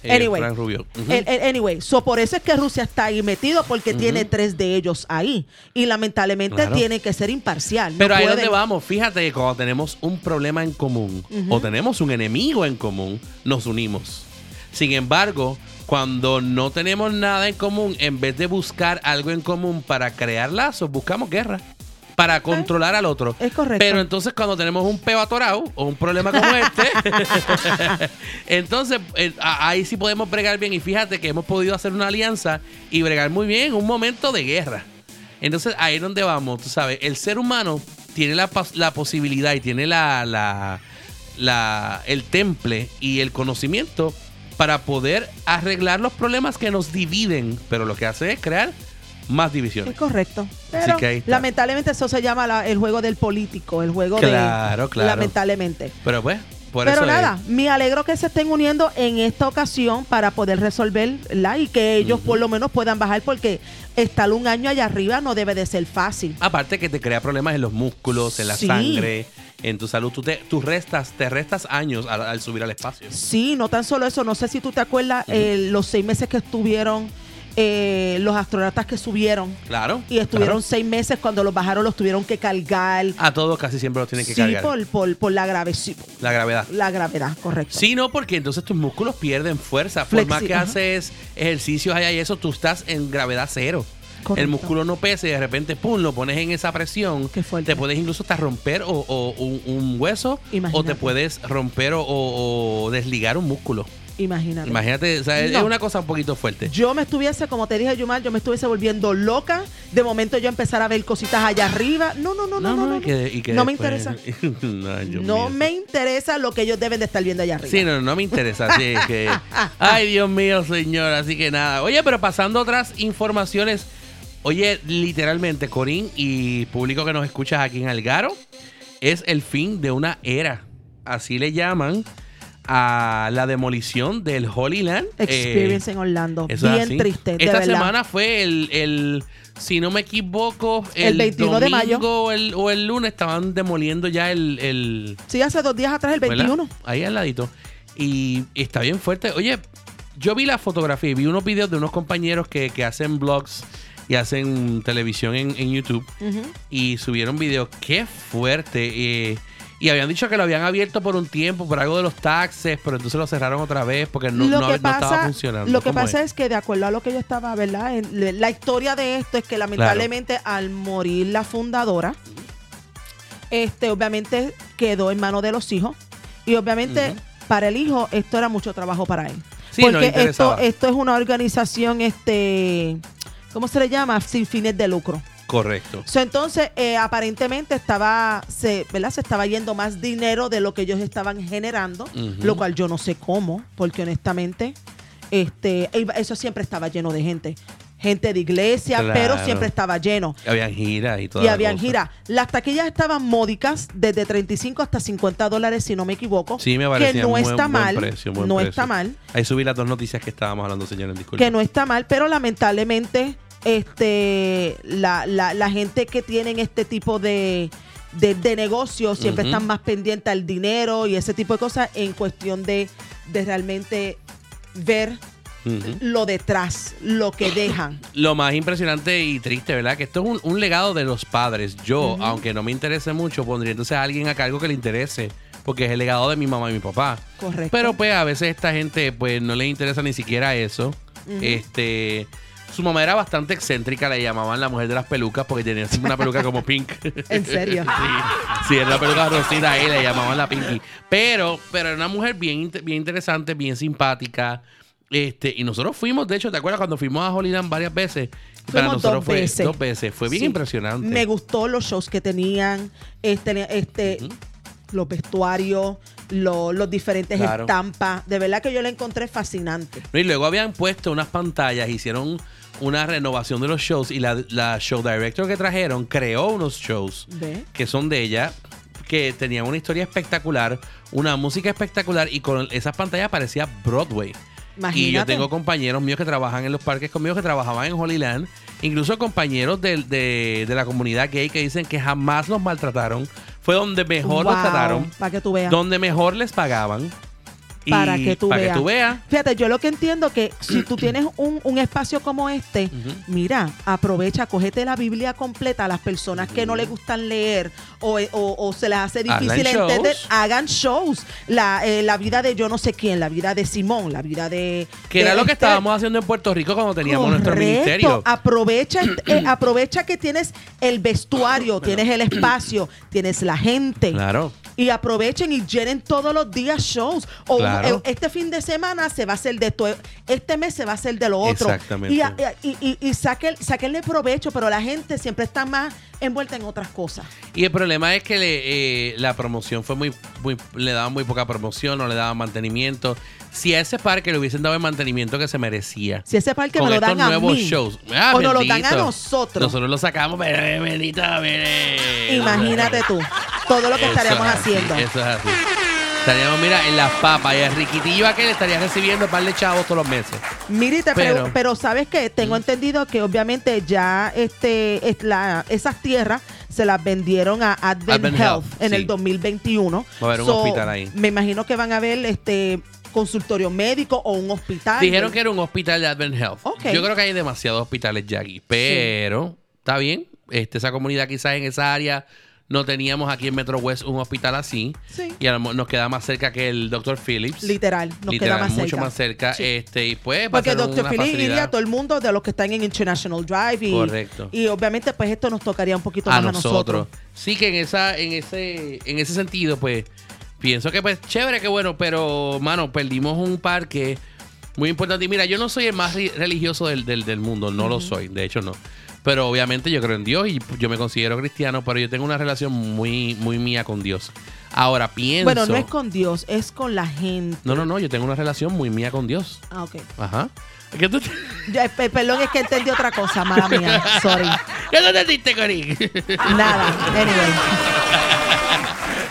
Eh, Anyway, Frank Rubio. Ujú. El- el- anyway, so por eso es que Rusia está ahí metido porque tiene tres de ellos ahí. Y lamentablemente Claro. tiene que ser imparcial. no Pero ahí puede- donde vamos, fíjate que cuando tenemos un problema en común o tenemos un enemigo en común, nos unimos. Sin embargo, cuando no tenemos nada en común, en vez de buscar algo en común para crear lazos, buscamos guerra. Para controlar al otro. Es correcto. Pero entonces cuando tenemos un peo atorado o un problema como este, [laughs] entonces eh, ahí sí podemos bregar bien. Y fíjate que hemos podido hacer una alianza y bregar muy bien en un momento de guerra. Entonces ahí es donde vamos, tú sabes, el ser humano tiene la posibilidad y tiene la, la, la- el temple y el conocimiento para poder arreglar los problemas que nos dividen, pero lo que hace es crear más divisiones. Es correcto. Así Pero que ahí está. lamentablemente eso se llama la- el juego del político, el juego de... Claro, claro. Lamentablemente. Pero pues, por Pero es- nada, me alegro que se estén uniendo en esta ocasión para poder resolverla y que ellos por lo menos puedan bajar porque estar un año allá arriba no debe de ser fácil. Aparte que te crea problemas en los músculos, en la Sí. sangre, en tu salud. Tú, te, tú restas, te restas años al, al subir al espacio. Sí, no tan solo eso, no sé si tú te acuerdas eh, los seis meses que estuvieron eh, los astronautas que subieron Claro. y estuvieron claro. seis meses cuando los bajaron los tuvieron que cargar. A todos casi siempre los tienen que sí, cargar. por, por, por la, grave, sí, La gravedad. la gravedad, correcto. Sí, no, porque entonces tus músculos pierden fuerza. Por Flexi- más que ajá. haces ejercicios allá y eso, tú estás en gravedad cero. Correcto. El músculo no pesa y de repente, pum, lo pones en esa presión. Qué fuerte. Te puedes incluso hasta romper o, o un, un hueso o te puedes romper o, o- o desligar un músculo. Imagínate. Imagínate, o sea, es una cosa un poquito fuerte. Yo me estuviese, como te dije, Yumar, yo me estuviese volviendo loca. De momento yo empezar a ver cositas allá arriba. No, no, no, no, no. no, y que- y que No me interesa. [laughs] no, me interesa lo que ellos deben de estar viendo allá arriba. Sí, no, no me interesa. Sí, que... [laughs] Ay, Dios mío, señor. Así que nada. Oye, pero pasando a otras informaciones. Oye, literalmente, Corín y público que nos escuchas aquí en Algaro, es el fin de una era. Así le llaman a la demolición del Holy Land. Eh, Experience en Orlando. eso es Bien triste, de Esta verdad. semana fue el, el- si no me equivoco, el, El 21 de mayo. domingo o el, o el lunes estaban demoliendo ya el- el Sí, hace dos días atrás, el ¿verdad? 21. Ahí al ladito. Y está bien fuerte. Oye, yo vi la fotografía y vi unos videos de unos compañeros que, que hacen vlogs y hacen televisión en, en YouTube. Y subieron videos. Qué fuerte. eh, y habían dicho que lo habían abierto por un tiempo, por algo de los taxes, pero entonces lo cerraron otra vez porque no, estaba funcionando. Lo que ¿Cómo pasa es? que de acuerdo a lo que yo estaba, ¿verdad? En- la historia de esto es que lamentablemente al morir la fundadora, este obviamente quedó en manos de los hijos y obviamente para el hijo esto era mucho trabajo para él. Sí, no porque esto, esto es una organización, este, ¿cómo se le llama? Sin fines de lucro. Correcto. So, entonces, eh, aparentemente estaba, se, ¿verdad? Se estaba yendo más dinero de lo que ellos estaban generando, lo cual yo no sé cómo, porque honestamente, este, iba- eso siempre estaba lleno de gente. Gente de iglesia, Claro. pero siempre estaba lleno. Habían giras y todo. Y habían giras. Las taquillas estaban módicas, desde 35 hasta 50 dólares, si no me equivoco. Sí, me Que parecía no buen- está mal. precio, no precio. está mal. Ahí subí las dos noticias que estábamos hablando, señores. Disculpen. que no está mal, pero lamentablemente este la, la, la gente que tienen este tipo de, de, de negocios siempre están más pendientes al dinero y ese tipo de cosas en cuestión de, de realmente ver lo detrás, lo que [coughs] dejan. Lo más impresionante y triste, ¿verdad? Que esto es un, un legado de los padres. Yo, aunque no me interese mucho, pondría entonces a alguien a cargo que le interese. Porque es el legado de mi mamá y mi papá. Correcto. Pero pues a veces esta gente pues no les interesa ni siquiera eso. Este... Su mamá era bastante excéntrica, le llamaban la mujer de las pelucas porque tenía una peluca como pink. [laughs] ¿En serio? Sí, sí, era una peluca rosita ahí, le llamaban la Pinky. Pero, pero era una mujer bien, bien interesante, bien simpática. Este, y nosotros fuimos, de hecho, ¿te acuerdas cuando fuimos a Hollyland varias veces? Para Fuimos nosotros dos fue veces. dos veces. Fue bien Sí. impresionante. Me gustó los shows que tenían, este, este, los vestuarios, lo- los diferentes Claro. estampas. De verdad que yo la encontré fascinante. Y luego habían puesto unas pantallas, hicieron una renovación de los shows y la, la show director que trajeron creó unos shows ¿Ve? que son de ella, que tenían una historia espectacular, una música espectacular y con esas pantallas parecía Broadway. Y yo tengo compañeros míos que trabajan en los parques conmigo, que trabajaban en Holyland, incluso compañeros de, de- de la comunidad gay que dicen que jamás los maltrataron. Fue donde mejor los Wow, trataron, Para que tú veas. donde mejor les pagaban. Para que tú para veas. que tú veas. Fíjate, yo lo que entiendo que si tú tienes un, un espacio como este, mira, aprovecha, cógete la Biblia completa a las personas que no les gustan leer o, o- o se les hace difícil shows. entender, hagan shows. La, eh, la vida de yo no sé quién, la vida de Simón, la vida de... Que era lo que Esther. estábamos haciendo en Puerto Rico cuando teníamos nuestro ministerio. Aprovecha, eh, [clears throat] aprovecha que tienes el vestuario, tienes el espacio, tienes la gente. Claro. Y aprovechen y llenen todos los días shows. O Claro. Eh, este fin de semana se va a hacer de esto, este mes se va a hacer de lo otro. Exactamente. Y, y, y, y saquen- saquenle provecho, pero la gente siempre está más envuelta en otras cosas. Y el problema es que le, eh, la promoción fue muy, muy, le daban muy poca promoción, no le daban mantenimiento. Si a ese parque le hubiesen dado el mantenimiento que se merecía. Si ese parque con me lo estos dan a mí, shows. Ah, o nos lo dan a nosotros. Nosotros lo sacamos, pero eh, bendito. Imagínate tú, todo lo que Eso estaríamos es así, haciendo. Eso es así. Estaríamos, mira, en las papas. Y el riquitillo aquel estaría recibiendo un par de chavos todos los meses. Mire, te Pero- pero sabes que tengo entendido que obviamente ya este es la- esas tierras se las vendieron a Advent, Advent Health, Health, en sí. el 2021. Va a haber un hospital ahí. Me imagino que van a haber este consultorio médico o un hospital. Dijeron que era un hospital de Advent Health. Ok. Yo creo que hay demasiados hospitales ya aquí. Pero, está bien. Este, esa comunidad quizás en esa área no teníamos aquí en Metro West un hospital así. Sí. Y a lo mejor nos queda más cerca que el Dr. Phillips. Literal, nos Literal, queda más mucho cerca. más cerca. Sí. Este, y pues Porque ser Dr. una facilidad. iría a todo el mundo de los que están en International Drive y, Correcto. y obviamente pues esto nos tocaría un poquito a más nosotros. a nosotros. Sí que en esa, en ese, en ese sentido, pues, pienso que pues chévere, que bueno, pero, mano, perdimos un parque muy importante. Y mira, yo no soy el más religioso del, del, del mundo, no lo soy, de hecho no. Pero obviamente yo creo en Dios y yo me considero cristiano, pero yo tengo una relación muy, muy mía con Dios. Ahora pienso. Bueno, no es con Dios, es con la gente. No, no, no, yo tengo una relación muy mía con Dios. Ah, ok. Ajá. ¿Qué tú, Ya, pe- perdón, es que entendí otra cosa, mala mía. Sorry. [laughs] ¿Qué tú entendiste, Corín? Nada. Anyway.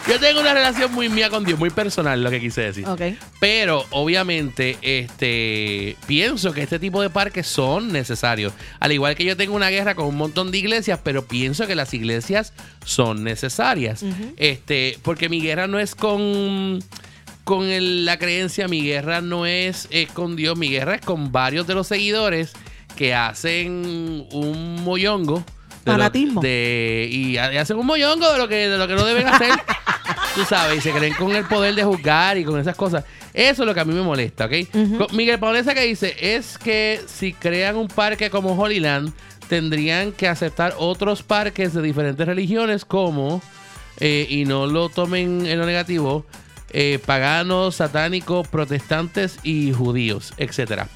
Yo tengo una relación muy mía con Dios, muy personal, lo que quise decir. Ok. Pero obviamente, este, pienso que este tipo de parques son necesarios. Al igual que yo tengo una guerra con un montón de iglesias, pero pienso que las iglesias son necesarias. Este, porque mi guerra no es con con el- la creencia, mi guerra no es, eh, con Dios, mi guerra es con varios de los seguidores que hacen un mollongo. de lo- de- y hacen un mollongo de lo que, de lo que no deben hacer. [laughs] Tú sabes, y se creen con el poder de juzgar y con esas cosas. Eso es lo que a mí me molesta, ¿ok? Miguel Paulesa que dice es que si crean un parque como Holyland, tendrían que aceptar otros parques de diferentes religiones como, eh, y no lo tomen en lo negativo, eh, paganos, satánicos, protestantes y judíos, etcétera.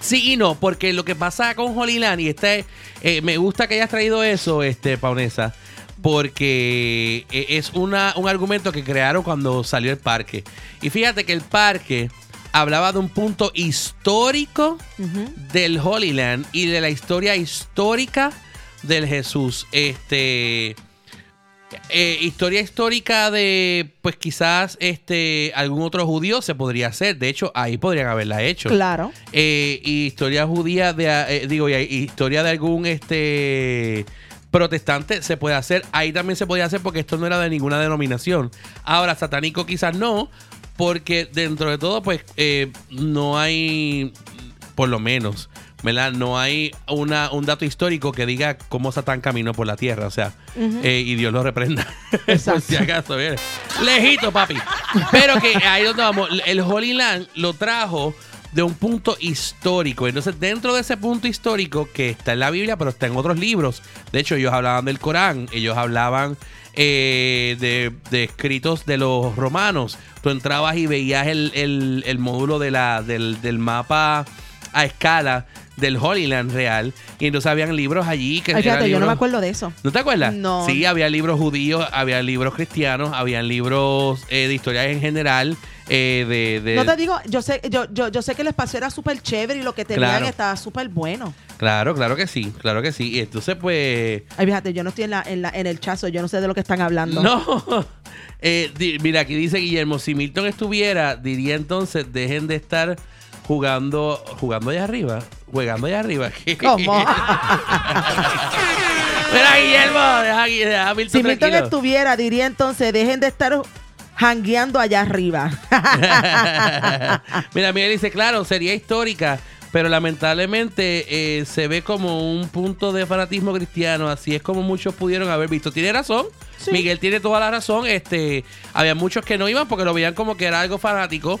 Sí y no, porque lo que pasa con Holyland, y este, eh, me gusta que hayas traído eso, este, Paunesa, porque eh, es una, un argumento que crearon cuando salió el parque. Y fíjate que el parque hablaba de un punto histórico del Holyland y de la historia histórica del Jesús. Este. eh, historia histórica de, pues quizás este algún otro judío se podría hacer. De hecho, ahí podrían haberla hecho. Claro. Eh, y historia judía de, eh, digo, y, y historia de algún este protestante se puede hacer. Ahí también se podía hacer porque esto no era de ninguna denominación. Ahora, satánico quizás no, porque dentro de todo, pues, eh, no hay, por lo menos, ¿verdad? No hay una, un dato histórico que diga cómo Satán caminó por la tierra, o sea, eh, y Dios lo reprenda. [laughs] por si acaso, ¿verdad? Lejito, papi. Pero que ahí donde vamos, el Holy Land lo trajo de un punto histórico. Entonces, dentro de ese punto histórico que está en la Biblia, pero está en otros libros. De hecho, ellos hablaban del Corán, ellos hablaban eh, de, de escritos de los romanos. Tú entrabas y veías el, el- el módulo de la, del, del mapa a escala del Holy Land real. Y entonces habían libros allí que Ay, fíjate, yo no me acuerdo de eso. ¿No te acuerdas? No. Sí, había libros judíos, había libros cristianos, había libros eh, de historia en general. eh, de, de- No te digo, yo sé, yo, yo, yo sé que el espacio era súper chévere y lo que tenían Claro. estaba súper bueno. Claro, claro que sí, claro que sí. Y entonces, pues. Ay, fíjate, yo no estoy en, la, en, la, en el chazo, yo no sé de lo que están hablando. No. [laughs] Eh, di- mira, aquí dice Guillermo: si Milton estuviera, diría entonces, dejen de estar jugando, jugando allá arriba, jugando allá arriba. [laughs] ¿Cómo? [laughs] Mira, Guillermo, deja, deja Milton si Milton tranquilo. estuviera, diría entonces, dejen de estar jangueando allá arriba. [laughs] Mira, Miguel dice, claro, sería histórica, pero lamentablemente eh, se ve como un punto de fanatismo cristiano, así es como muchos pudieron haber visto. Tiene razón, Miguel tiene toda la razón, este, había muchos que no iban porque lo veían como que era algo fanático.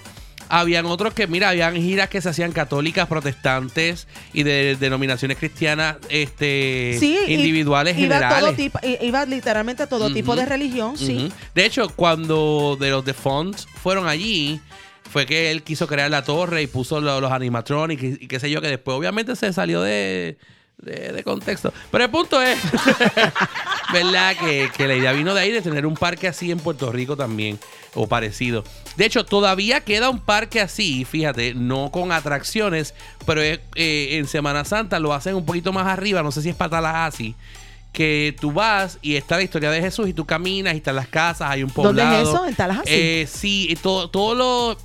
Habían otros que, mira, habían giras que se hacían católicas, protestantes y de denominaciones cristianas este, Sí, individuales iba generales. Todo tipo, i- iba literalmente a todo tipo de religión, sí. De hecho, cuando de los The Fonts fueron allí, fue que él quiso crear la torre y puso lo- los animatronics y, y qué sé yo, que después obviamente se salió de, de- de contexto. Pero el punto es, [laughs] ¿verdad? Que, que la idea vino de ahí de tener un parque así en Puerto Rico también, o parecido. De hecho, todavía queda un parque así, fíjate, no con atracciones, pero es, eh, en Semana Santa lo hacen un poquito más arriba, no sé si es para Tallahassee que tú vas y está la historia de Jesús y tú caminas y están las casas, hay un ¿Dónde poblado. es eso? ¿En Tallahassee? Eh, sí, todo, todo lo...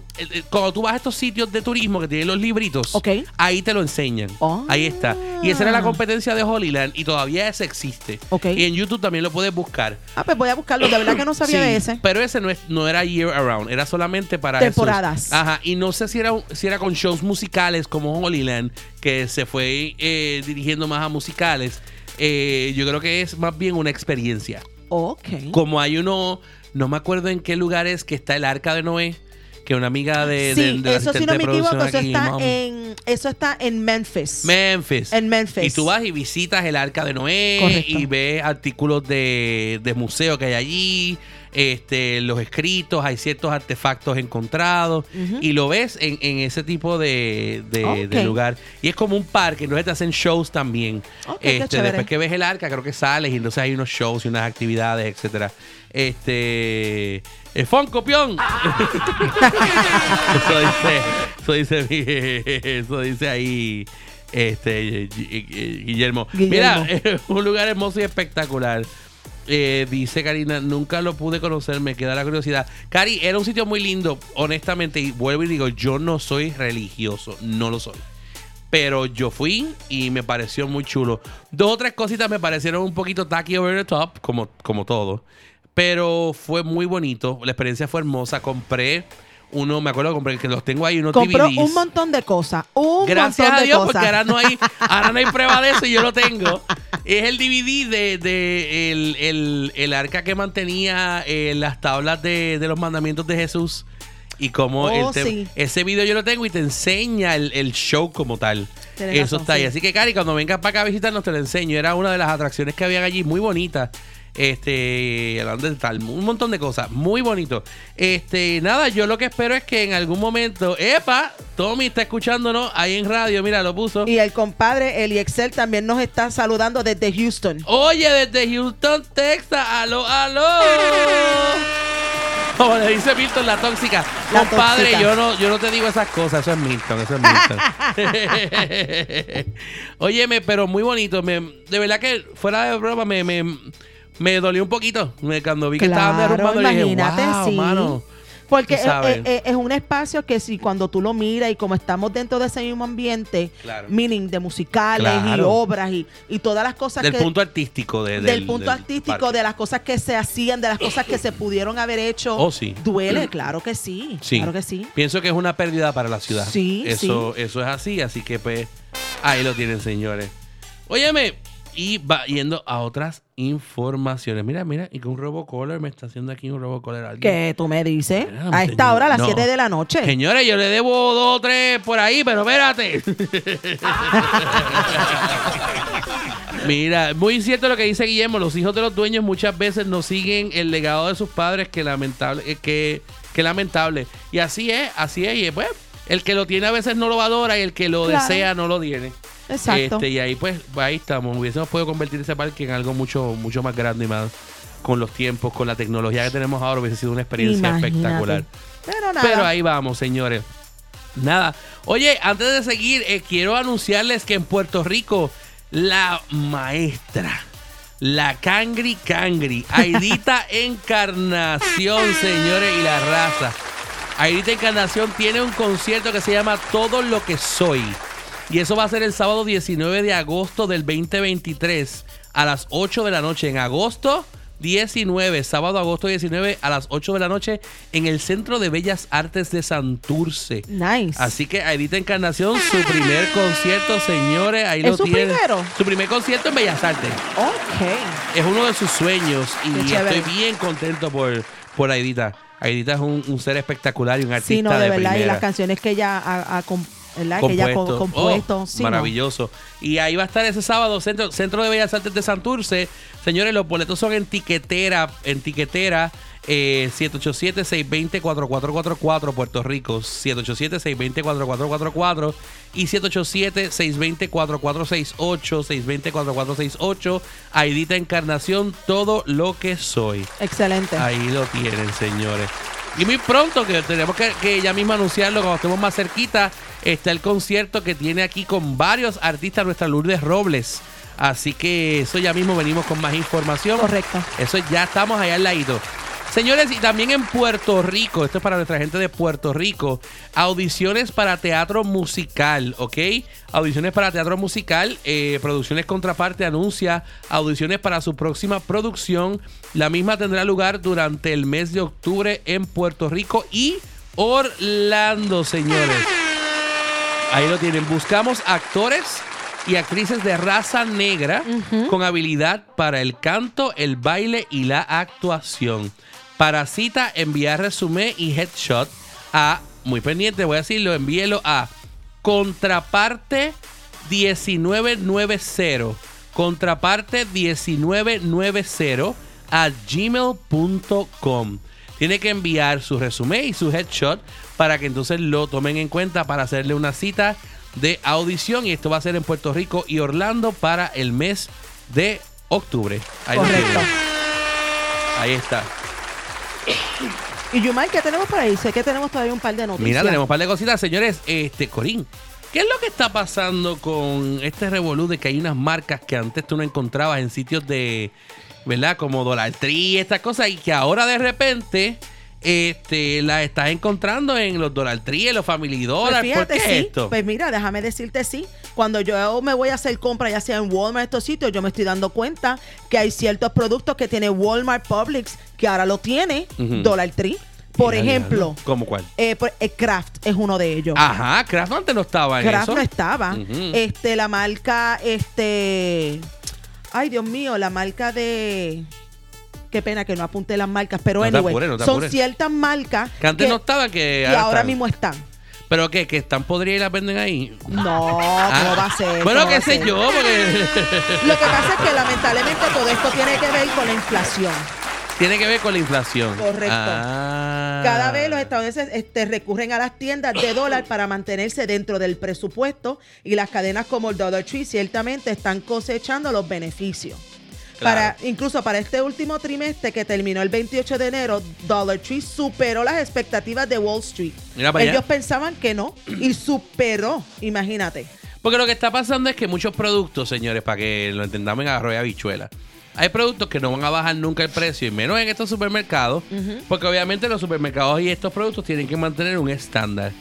Cuando tú vas a estos sitios de turismo que tienen los libritos, ahí te lo enseñan. Oh. Ahí está. Y esa era la competencia de Holyland y todavía ese existe. Ok. Y en YouTube también lo puedes buscar. Ah, pues voy a buscarlo. De verdad que no sabía Sí, de ese. Pero ese no, es, no era year around, era solamente para esos- Temporadas. Ajá, y no sé si era, si era con shows musicales como Holyland, que se fue eh, dirigiendo más a musicales. Eh, yo creo que es más bien una experiencia. Ok. Como hay uno, no me acuerdo en qué lugar es, que está el arca de Noé, que una amiga de, de- sí, de la eso si no de me equivoco, eso aquí, está, en, eso está en Memphis. Memphis. En Memphis. Y tú vas y visitas el arca de Noé Correcto. y ves artículos de, de museo que hay allí, este, los escritos, hay ciertos artefactos encontrados y lo ves en, en ese tipo de, de- de lugar. Y es como un parque, entonces te hacen shows también. Ok, qué este, después que ves el arca, creo que sales y entonces hay unos shows y unas actividades, etcétera. Este. El Foncopión. [laughs] eso dice. Eso dice. Eso dice ahí. Este. Gui- Guillermo. Guillermo. Mira, un lugar hermoso y espectacular. Eh, dice Karina, nunca lo pude conocer, me queda la curiosidad. Cari, era un sitio muy lindo, honestamente, y vuelvo y digo, yo no soy religioso, no lo soy. Pero yo fui y me pareció muy chulo. Dos o tres cositas me parecieron un poquito tacky over the top, como, como todo. Pero fue muy bonito. La experiencia fue hermosa. Compré uno, me acuerdo, compré que los tengo ahí, unos Compró DVDs. un montón de cosas. Un Gracias montón a de Dios, cosas. porque ahora no hay, ahora no hay prueba de eso y yo lo tengo. [laughs] Es el DVD de, de el, el- el arca que mantenía eh, las tablas de, de los mandamientos de Jesús. Y como Oh, sí. ese video yo lo tengo y te enseña el, el show como tal. Tienes Eso razón, está ahí. sí. Así que, Cari, cuando vengas para acá a visitarnos, te lo enseño. Era una de las atracciones que habían allí, muy bonita. Este, hablando de tal, un montón de cosas, muy bonito. Este, nada, yo lo que espero es que en algún momento, epa, Tommy está escuchándonos ahí en radio, mira, lo puso. Y el compadre Eliexel también nos está saludando desde Houston. Oye, desde Houston, Texas, aló, aló. [laughs] Como le dice Milton, la tóxica. La Compadre, tóxica. yo no, yo no te digo esas cosas, eso es Milton, eso es Milton. [laughs] [laughs] Óyeme, pero muy bonito. Me, de verdad que fuera de broma me, me, me dolió un poquito. Cuando vi que estaban Claro, derrumbando, yo dije, imagínate, wow, sí. mano. Porque Tú es, sabes. es- es- es un espacio que si cuando tú lo miras y como estamos dentro de ese mismo ambiente, Claro. meaning de musicales y obras y, y todas las cosas Del que... punto artístico. De, del, punto artístico, parque. de las cosas que se hacían, de las cosas que se pudieron haber hecho. Oh, sí. Duele, claro que sí. Sí. Claro que sí. Pienso que es una pérdida para la ciudad. Sí, eso, Eso es así, así que pues ahí lo tienen, señores. Óyeme, y va yendo a otras informaciones. Mira, mira, y que un robocaller me está haciendo aquí un robocaller. ¿Qué tú me dices? Mira, A esta hora, a las no. 7 de la noche. Señores, yo le debo dos o tres por ahí, pero espérate. [laughs] Mira, muy cierto lo que dice Guillermo. Los hijos de los dueños muchas veces no siguen el legado de sus padres, que lamentable, eh, que, que lamentable. Y así es, así es. Y pues, el que lo tiene a veces no lo valora y el que lo Claro. desea no lo tiene. Exacto. Este, y ahí pues, ahí estamos. Hubiésemos podido convertir ese parque en algo mucho, mucho más grande y más con los tiempos, con la tecnología que tenemos ahora, hubiese sido una experiencia Imagínate. espectacular. Pero nada. Pero ahí vamos, señores. Nada. Oye, antes de seguir, eh, quiero anunciarles que en Puerto Rico, la maestra, la Cangri Cangri, Aidita [laughs] Encarnación, señores, y la raza. Aidita Encarnación tiene un concierto que se llama Todo lo que soy. Y eso va a ser el sábado 19 de agosto del 2023 a las 8 de la noche. En agosto 19, sábado, agosto 19, a las 8 de la noche, en el Centro de Bellas Artes de Santurce. Nice. Así que Aidita Encarnación, su primer concierto, señores, ahí ¿Es lo su tiene. primero? Su primer concierto en Bellas Artes. Ok. Es uno de sus sueños y estoy bien contento por, por Aidita. Aidita es un, un ser espectacular y un artista Sí, no, de, verdad. Y las canciones que ella ha, ha ¿verdad? Que ella ha co- compuesto. compuesto. Oh, sí, no. maravilloso. Y ahí va a estar ese sábado, Centro, Centro de Bellas Artes de Santurce. Señores, los boletos son en tiquetera, en tiquetera. Eh, 787-620-4444 Puerto Rico 787-620-4444 y 787-620-4468 620-4468 Aidita Encarnación todo lo que soy Excelente. Ahí lo tienen, señores. Y muy pronto, que tenemos que, que ya mismo anunciarlo cuando estemos más cerquita, está el concierto que tiene aquí con varios artistas nuestra Lourdes Robles. Así que eso ya mismo venimos con más información. Correcto. Eso ya estamos allá al ladito. Señores, y también en Puerto Rico, esto es para nuestra gente de Puerto Rico, audiciones para teatro musical, ¿ok? Audiciones para teatro musical, eh, Producciones Contraparte anuncia audiciones para su próxima producción. La misma tendrá lugar durante el mes de octubre en Puerto Rico y Orlando, señores. Ahí lo tienen. Buscamos actores y actrices de raza negra con habilidad para el canto, el baile y la actuación. Para cita, enviar resumen y headshot a, muy pendiente, voy a decirlo, envíelo a contraparte 1990. Contraparte 1990 a gmail.com. Tiene que enviar su resumen y su headshot para que entonces lo tomen en cuenta para hacerle una cita de audición. Y esto va a ser en Puerto Rico y Orlando para el mes de octubre. Ahí, Correcto. Ahí está. Y Yumay, ¿qué tenemos por ahí? Sé que tenemos todavía un par de noticias. Mira, tenemos un par de cositas, señores. Este, Corín, ¿qué es lo que está pasando con este revolú de que hay unas marcas que antes tú no encontrabas en sitios de, ¿verdad? Como Dollar Tree y estas cosas, y que ahora de repente este, las estás encontrando en los Dollar Tree, en los Family Dollar. Pues ¿Por qué sí. esto? Pues mira, déjame decirte sí. Cuando yo me voy a hacer compra, ya sea en Walmart, estos sitios, yo me estoy dando cuenta que hay ciertos productos que tiene Walmart Publix que ahora lo tiene. Dollar Tree. Por Mira, ejemplo. ¿Cómo cuál? eh, por- eh, Kraft es uno de ellos. Ajá, Kraft antes no estaba en Kraft eso. no estaba. Este, la marca, este. Ay, Dios mío, la marca de. Qué pena que no apunté las marcas, pero No anyway, no son ciertas marcas Que antes no estaba, que y ahora están. mismo están. ¿Pero qué? ¿Que están podridas y las venden ahí? No, ¿cómo va a ser? Ah. Bueno, ¿Cómo qué sé yo, porque Lo que pasa es que lamentablemente todo esto tiene que ver con la inflación. Tiene que ver con la inflación. Correcto. Ah. Cada vez los estadounidenses este, recurren a las tiendas de dólar para mantenerse dentro del presupuesto y las cadenas como el Dollar Tree ciertamente están cosechando los beneficios. Claro. Para, incluso para este último trimestre que terminó el 28 de enero, Dollar Tree superó las expectativas de Wall Street. Mira para allá. Ellos pensaban que no y superó, imagínate. Porque lo que está pasando es que muchos productos, señores, para que lo entendamos en arroz y habichuela, hay productos que no van a bajar nunca el precio, y menos en estos supermercados, porque obviamente los supermercados y estos productos tienen que mantener un estándar.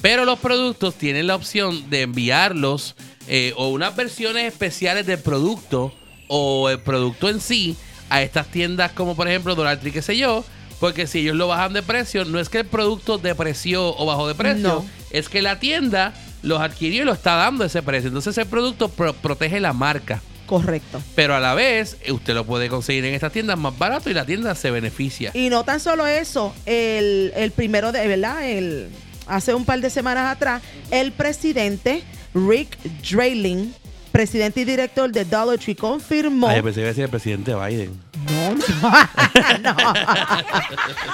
Pero los productos tienen la opción de enviarlos eh, o unas versiones especiales del producto o el producto en sí a estas tiendas como por ejemplo Dollar Tree, qué sé yo, porque si ellos lo bajan de precio, no es que el producto depreció o bajó de precio, No. es que la tienda los adquirió y lo está dando ese precio. Entonces ese producto pro- protege la marca. Correcto. Pero a la vez, eh, usted lo puede conseguir en estas tiendas más barato y la tienda se beneficia. Y no tan solo eso, el, el primero de, ¿verdad? El, hace un par de semanas atrás, el presidente Rick Drayling, presidente y director de Dollar Tree, confirmó. Ay, pensé que iba a decir el presidente Biden. No, no. [laughs] No.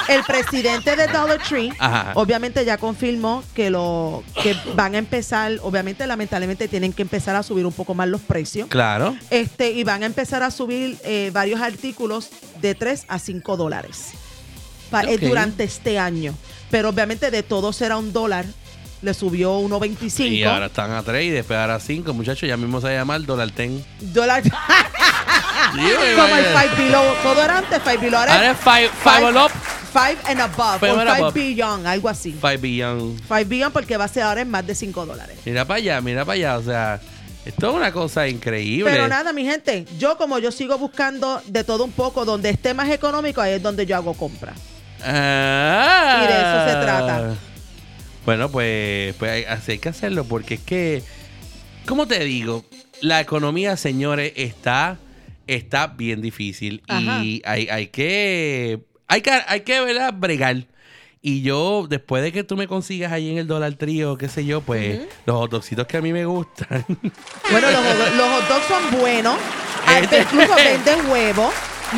El presidente de Dollar Tree, Ajá. obviamente ya confirmó que lo que van a empezar, obviamente lamentablemente tienen que empezar a subir un poco más los precios. Claro. Este, y van a empezar a subir eh, varios artículos de 3 a 5 dólares pa- eh, durante este año. Pero obviamente de todo será un dólar. Le subió 1.25. Y ahora están a 3 y después ahora a 5, muchachos. Ya mismo se va a llamar Dollar Ten. Dólar. [laughs] [laughs] Como el. 5 below. Todo era antes 5 below. Ahora es 5 five and up, 5 and above. Five o and 5 above. beyond, algo así. 5 beyond. 5 beyond porque va a ser ahora en más de 5 dólares. Mira para allá, mira para allá. O sea, Esto es una cosa increíble. Pero nada, mi gente, yo como yo sigo buscando de todo un poco, donde esté más económico, ahí es donde yo hago compras. Ah. Y de eso se trata. Bueno, pues, pues hay, así hay que hacerlo porque es que, ¿cómo te digo? La economía, señores, está, está bien difícil Ajá. y hay, hay que, hay que, hay que, ¿verdad? Bregar. Y yo, después de que tú me consigas ahí en el dólar trío, qué sé yo, pues los hot dogcitos que a mí me gustan. [laughs] Bueno, los, hot- los hot dogs son buenos. Este- Incluso venden huevo,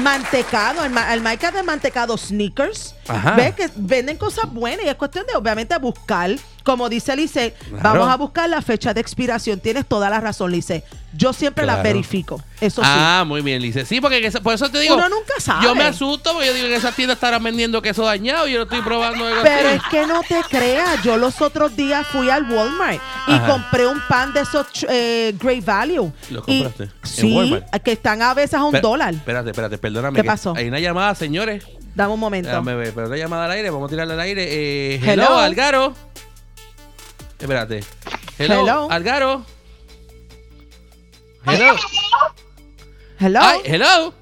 mantecado, al, ma- al marca de mantecado sneakers. Ajá. Ves que venden cosas buenas y es cuestión de obviamente buscar, como dice Lice, Claro. vamos a buscar la fecha de expiración. Tienes toda la razón, Lice. Yo siempre la verifico. Eso sí. Ah, muy bien, Lice. Sí, porque esa- por eso te digo. Uno nunca sabe. Yo me asusto porque yo digo que esas tiendas estarán vendiendo queso dañado y yo lo estoy probando. algo Pero así. es que no te creas, yo los otros días fui al Walmart y Ajá. compré un pan de esos eh, Great Value. ¿Lo Y- compraste? ¿En Sí, Walmart? que están a veces a un dólar. Espérate, espérate, perdóname. ¿Qué pasó? Hay una llamada, señores. Dame un momento. Ver, pero una llamada al aire, vamos a tirarla al aire. Eh, hello, Hello. Algaro. Espérate. Hello, Hello. Algaro. Hello. Hello. Ay, hello.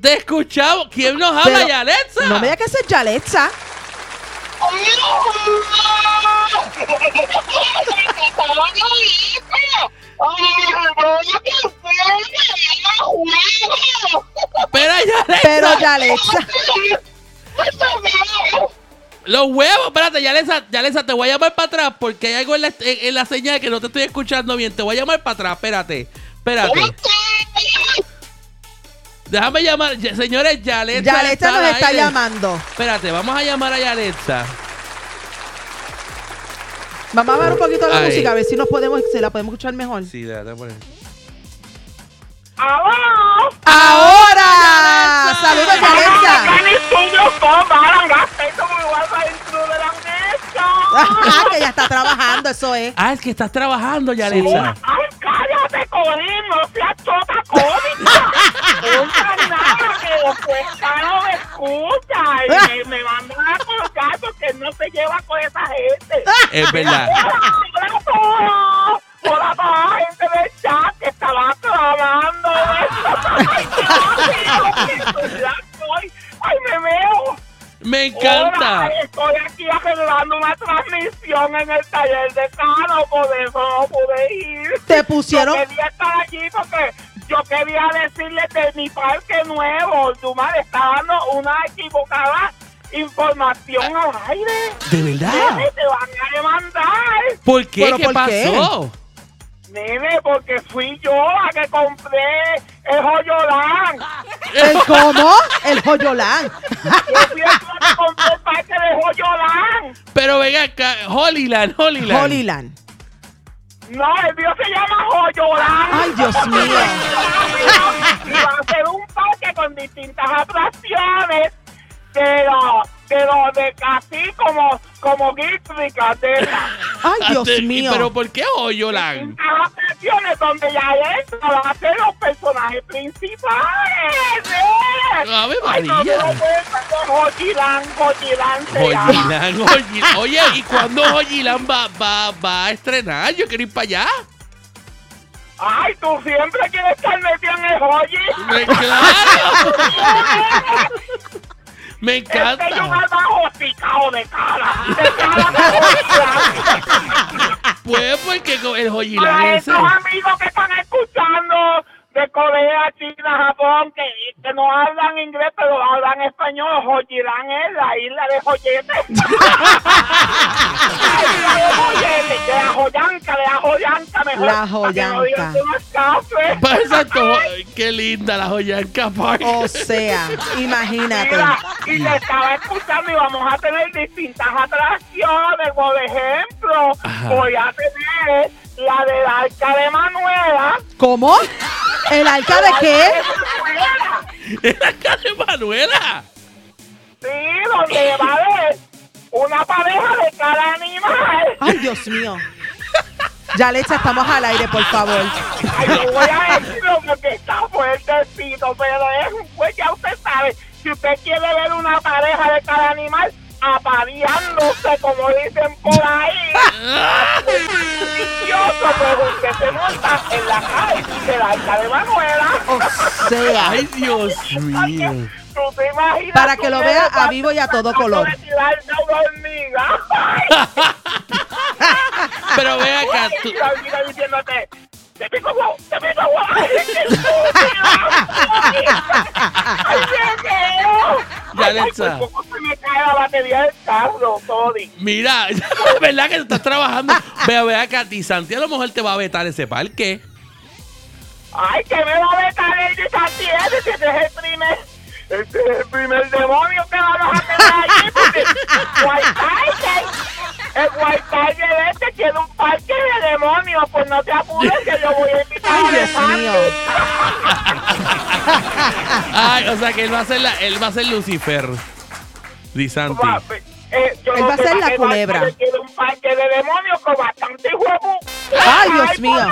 Te escuchamos. ¿Quién nos habla, Pero- Yalexa? No me digas que es Yaletza. Espera, Yalexa. Pero Yaletza. Los huevos, espérate, Yalexa, Yalexa, te voy a llamar para atrás porque hay algo en la, en, en la señal que no te estoy escuchando bien. Te voy a llamar para atrás, espérate. Espérate. Déjame llamar, Ya- señores, Yalexa. Yaletza nos está aire. llamando. Espérate, vamos a llamar a Yalexa. Vamos a ver un poquito la Ay. música, a ver si nos podemos, se la podemos escuchar mejor. Sí, déjame poner. ¡Ahora! ¡Saludos, Yaletza! Ah, que ya está trabajando, eso es. Ah, es que estás trabajando, Yalexa. ¡Ay, cállate, Corín! ¡No seas chota cómica! ¡Nunca nada que después Caro me escucha y me, me mandan a colgar porque no se lleva con esa gente. Es verdad. Me encanta. Hola, estoy aquí arreglando una transmisión en el taller de Caro, por eso no pude ir. Te pusieron- Yo quería estar allí porque yo quería decirles de mi parque nuevo. Dumar está dando una equivocada información al aire. ¿De verdad? Nene, te van a demandar. ¿Por qué? ¿Pero ¿Qué por qué? pasó? Nene, porque fui yo la que compré el joyolán. ¿El cómo? El joyolán. Yo fui la que compré el parque de joyolán. Pero venga acá, Holyland, Holyland. Holyland. No, el mío se llama Joyolán. Ay, Dios mío. [laughs] Y va a ser un parque con distintas atracciones de los de así como como de esas. [laughs] Ay, Dios Ate- mío. ¿Pero por qué Hoyoland? distintas atracciones donde ya es va a ser los personajes principales. ¿eh? Ave Ay, no, María. no se llama. Hoyiland, Hoyiland. Oye, ¿y cuándo Hoyiland va, va, va a estrenar? Yo quiero ir para allá. Ay, tú siempre quieres estar metido en el. Me- ¡Claro! [laughs] Me Es que yo encanta. me bajo picado de cara. [laughs] De cara de Joyilán. Pues porque el Para ese. esos amigos que están escuchando de Corea, China, Japón, que, que no hablan inglés, pero hablan español, Joyirán es la isla de Joyete. la [laughs] isla de Joyete, de la Joyanca, de la Joyanca, mejor. La que Joyanca. que. Pues Exacto, qué linda la Joyanca Park. O sea, imagínate. Mira, y te estaba escuchando y vamos a tener distintas atracciones. Por ejemplo, Ajá. voy a tener la del Arca de Manuela. ¿Cómo? ¿El arca de qué? ¿Es la [laughs] cara de Manuela? Sí, donde va a haber una pareja de cada animal. Ay, Dios mío. Yaletza, estamos al aire, por favor. Ay, no voy a decirlo porque está fuertecito, pero es un pues ya usted sabe. Si usted quiere ver una pareja de cada animal, apareándose, como dicen por ahí. Delicioso, pues usted se monta en la calle de la hija de Manuela. O sea, Ay, Dios [laughs] mío. ¿Tú te imaginas para que lo vea a vivo y a todo color. [laughs] Pero ve acá, tú, diciéndote, te pico guau, te pico guau. Ay, qué. [laughs] Ay, qué feo. Ya, Ay, ay, Alexa. por poco se me carro, sorry. mira, [laughs] ¿verdad que estás trabajando? Ve, ve acá, ti Santi a lo mejor te va a vetar ese parque. Ay, que me va a vetar el de Santiago, ese es el primer, este es el primer demonio que vamos a tener allí, porque el White Tiger este tiene un parque de demonios, pues no te apures que yo voy a invitar Ay, a Dios mío. [laughs] Ay, o sea que él va a ser la, él va a ser Lucifer. Di Santi. Va, eh, yo Él no va a ser la culebra. White Tiger tiene un parque de demonios con bastante huevo. Ay, Dios mío.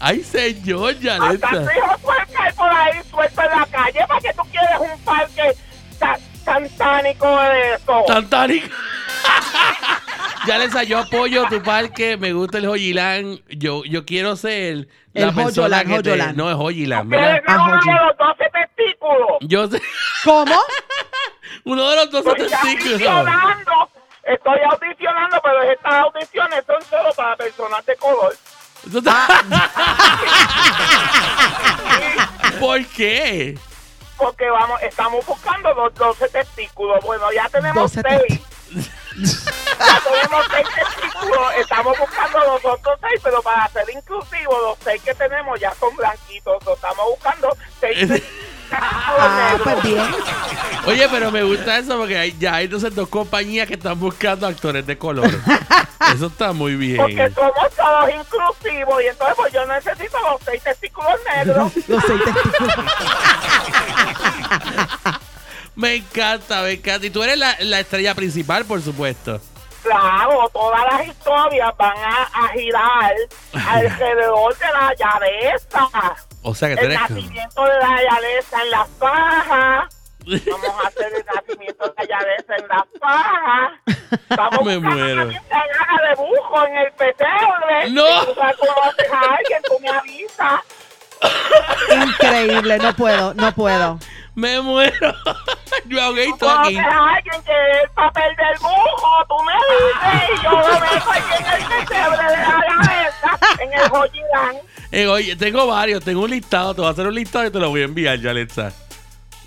Ay, señor, Bastante Yanetza. hijos sueltos hay por ahí suelto en la calle. ¿Para qué tú quieres un parque sa- satánico de eso? Tantánico. [laughs] Yanetza, yo apoyo tu parque, me gusta el Joyilán. Yo, yo quiero ser la El persona Joyolán, que te-. No, es Joyilán, ¿Quieres ¿verdad? ser Ah, uno de los 12 testículos? Yo sé. ¿Cómo? [laughs] Uno de los dos Estoy testículos. audicionando. Estoy audicionando, pero estas audiciones son solo para personas de color. [laughs] ¿Por qué? Porque vamos, estamos buscando los 12 testículos. Bueno, ya tenemos 12 seis. [laughs] Ya tenemos seis testículos. Estamos buscando los otros seis, pero para ser inclusivos, los seis que tenemos ya son blanquitos. Estamos buscando seis testículos [laughs] Ah, pues bien. Oye, pero me gusta eso porque hay, ya hay entonces dos compañías que están buscando actores de color. [laughs] Eso está muy Porque bien. somos todos inclusivos y entonces pues yo necesito los seis testículos negros. [laughs] Los seis testículos. [laughs] Me encanta, me encanta. Y tú eres la, la estrella principal, por supuesto. Claro, todas las historias van a, a girar [laughs] alrededor de la llaveza. O sea que El eres... nacimiento de la llaveza en las fajas. Vamos a hacer el nacimiento de la llaveza en las fajas. Vamos Me a buscar muero. la gana de bujo en el pesebre. No. Si tú conoces a alguien, tú me avisas. Increíble, no puedo, no puedo. Me muero. [laughs] Yo ahogué todo aquí. alguien que el papel del bujo, tú me dices y yo lo meto aquí en el pesebre de la cabeza, en el joyirán. Eh, oye, tengo varios, tengo un listado, te voy a hacer un listado y te lo voy a enviar, Yalexa.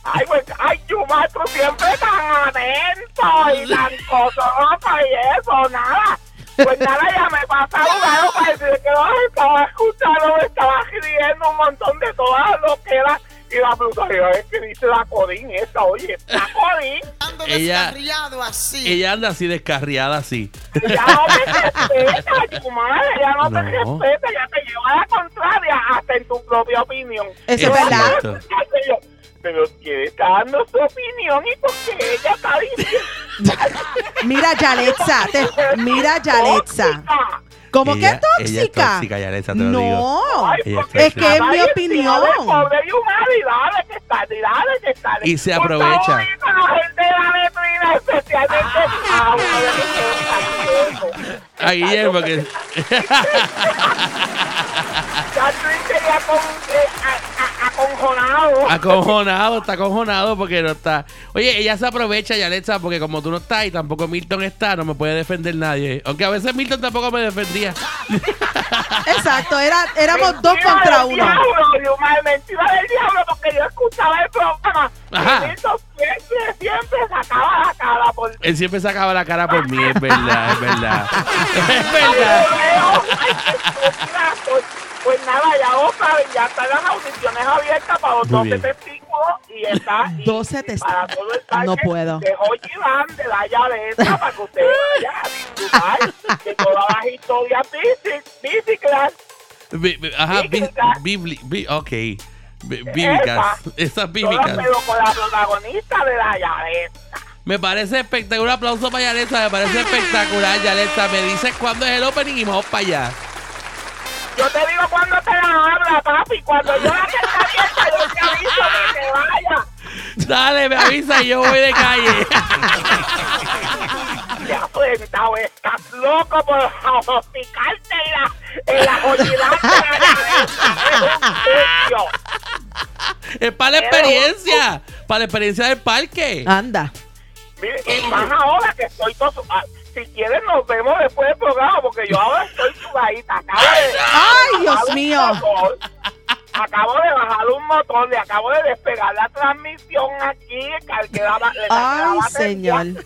Ay, pues, ay, tú siempre tan atento y tan cososo y eso, nada. Pues nada, ya me pasa jugado para decir que los estaba escuchando, me estaba riendo un montón de todas lo que era. Y la brutalidad es que dice la codín esa, oye, la codín. [laughs] Ella, ella anda así descarriada así. Ya no te respeta, [laughs] Yuma, ya no, te No. respeta, ya te lleva a la contraria hasta en tu propia opinión. Eso es verdad. cierto. [laughs] Pero que está dando su opinión y porque ella está diciendo. Mira, Yaletza, te- mira, Yaletza. ¿Cómo que Ella- tóxica? Ella es tóxica, Yalexa, te lo digo. No, Ay, Ella porque es que es mi opinión. Pobre y dale que está, y dale que está. Y se aprovecha. la gente especialmente a Guillermo, que. Con, aconjonado. Acojonado, está acojonado porque no está. Oye, ella se aprovecha, Yalexa, porque como tú no estás y tampoco Milton está, no me puede defender nadie. Aunque a veces Milton tampoco me defendía. [laughs] exacto, era, éramos dos Mentira contra del uno. Diablo, Yumar, mentira del diablo, porque yo escuchaba el programa. Ajá. Y Milton siempre, siempre sacaba la cara por Él siempre sacaba la cara por mí, es verdad, es verdad. [laughs] Es verdad. Pues nada, ya lo saben, ya están las audiciones abiertas para los Muy 12 bien. testículos y está y 12 para todo el. No parque puedo. de Van de la Yaleta [laughs] para que ustedes vayan a disfrutar de todas las historias bíci- bícicas. Bi- bi- Ajá, Bíblicas. ok. Bi- Bíblicas. Esas Todas, bíblicas. pero con la protagonista de la Yaleta. Me parece espectacular. Aplauso para Yaleta. Me parece espectacular, Yaleta. Me dices cuándo es el opening y vamos para allá. Yo te digo cuando te la habla, papi. Cuando yo la tenga abierta, yo te aviso que te vaya. Dale, me avisa y yo voy de calle. [laughs] Te has sentado, estás loco por picarte en la, en la joyilante de la cabeza. Es un. Es para la experiencia. Para la experiencia del parque. Anda. Mire, y más ahora que estoy todo... su- ah, Si quieres nos vemos después del programa porque yo ahora estoy sudadita. Acabo de, Ay, Dios mío. motor, acabo de bajar un motor, le acabo de despegar la transmisión aquí, cargué la, le la Ay, batería, señor.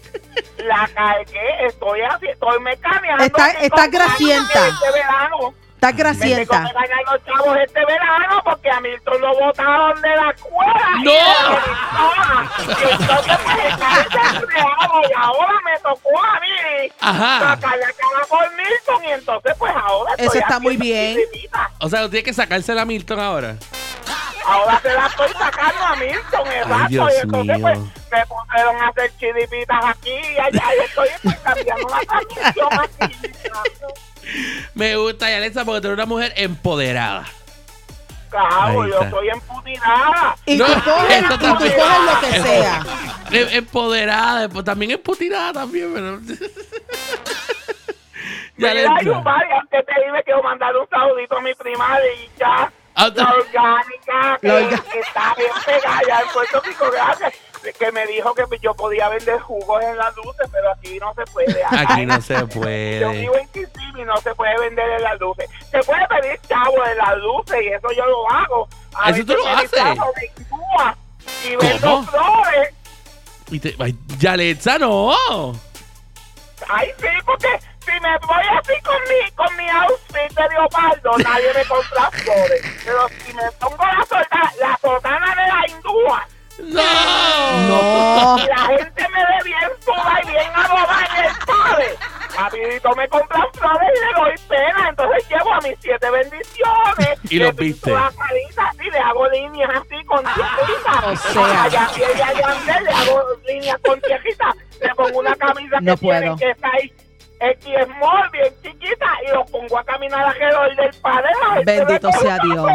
La cargué, estoy así, estoy mecaneando. Está- está grasienta. Este verano. Me tengo grasienta. que ganar los chavos este verano porque a Milton lo botaron de la escuela. ¡No! Y, de la entonces pues está desempleado y ahora me tocó a mí Ajá. sacar la cara por Milton y entonces pues ahora Eso estoy está muy bien. O sea, tiene que sacársela a Milton ahora. Ahora se la estoy sacando a Milton, exacto. Dios y entonces mío. pues me pusieron a hacer chiripitas aquí y allá y estoy pues, cambiando la transmisión aquí. Me gusta, Yalitza, porque tú eres una mujer empoderada. Claro, yo estoy emputinada. Y No, tú coges, y tú coges lo que sea. Em- Empoderada, pues, también emputinada también, pero. Mira, Yalitza. Yumari, antes de irme quiero mandar un saludito a mi prima de ya. Ah, La orgánica, que, La orga- que está bien pegada allá en Puerto Rico, gracias. Que me dijo que yo podía vender jugos en las luces, pero aquí no se puede. [laughs] Aquí no se Yo puede. vivo en Kissimmee y no se puede vender en las luces. Se puede pedir chavo en las luces y eso yo lo hago. A ¿Eso tú lo haces? Y vendo flores. Y te- ay, no. Ay, sí, porque si me voy así con mi, con mi outfit de leopardo, nadie me compra [laughs] flores. Pero si me pongo la, solda- la sotana de la hindúa No. No. y la gente me ve bien sola y bien adobada en el padre, rapidito me compran flores y le doy pena. Entonces llevo a mis siete bendiciones. Y le los pinto viste. así, le hago líneas así con tierritas. O sea. Allá y le hago líneas con tierritas. Le pongo una camisa No que tiene puedo. que está ahí. X small, bien chiquita, y lo pongo a caminar alrededor del me Bendito sea Dios.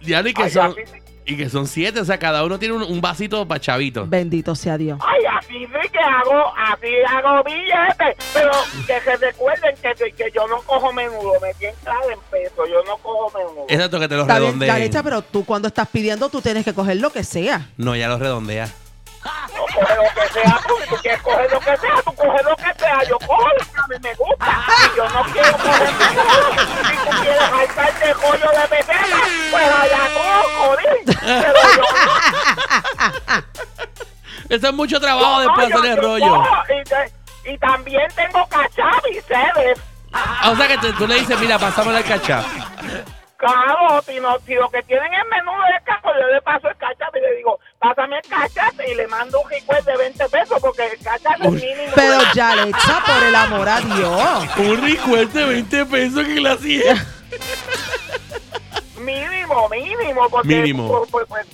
Diablo, y que Ay, son. así Y que son siete, o sea, cada uno tiene un, un vasito para chavito. Bendito sea Dios. Ay, así sí que hago, así hago billetes, pero que se recuerden que, que, que yo no cojo menudo, me tienen claro en peso, yo no cojo menudo. Exacto, que te lo Está bien, redondeen. Pero tú cuando estás pidiendo, tú tienes que coger lo que sea. No, ya lo redondea. No coge lo que sea, tú, si tú quieres coger lo que sea, tú coges lo que sea, yo cojo lo que a mí me gusta, y yo no quiero coger menudo. Si tú quieres saltarte rollo de petela, pues allá jodí. Pero yo [laughs] Eso es mucho trabajo no, después de yo- hacer el rollo. cojo, y, también tengo cachap y sedes. Ah, O sea, que te- tú le dices, mira, pasame el cachá. Claro, si, no, si lo que tienen es menudo de caco, yo le paso el cachap y le digo, pásame el cachap y le mando un recuerdo de 20 pesos porque el cachap es mínimo. Pero Yalitza, por el amor a Dios. Un recuerdo de 20 pesos que le hacía. [laughs] Mínimo, mínimo. Porque, Mínimo. Pues, pues, pues,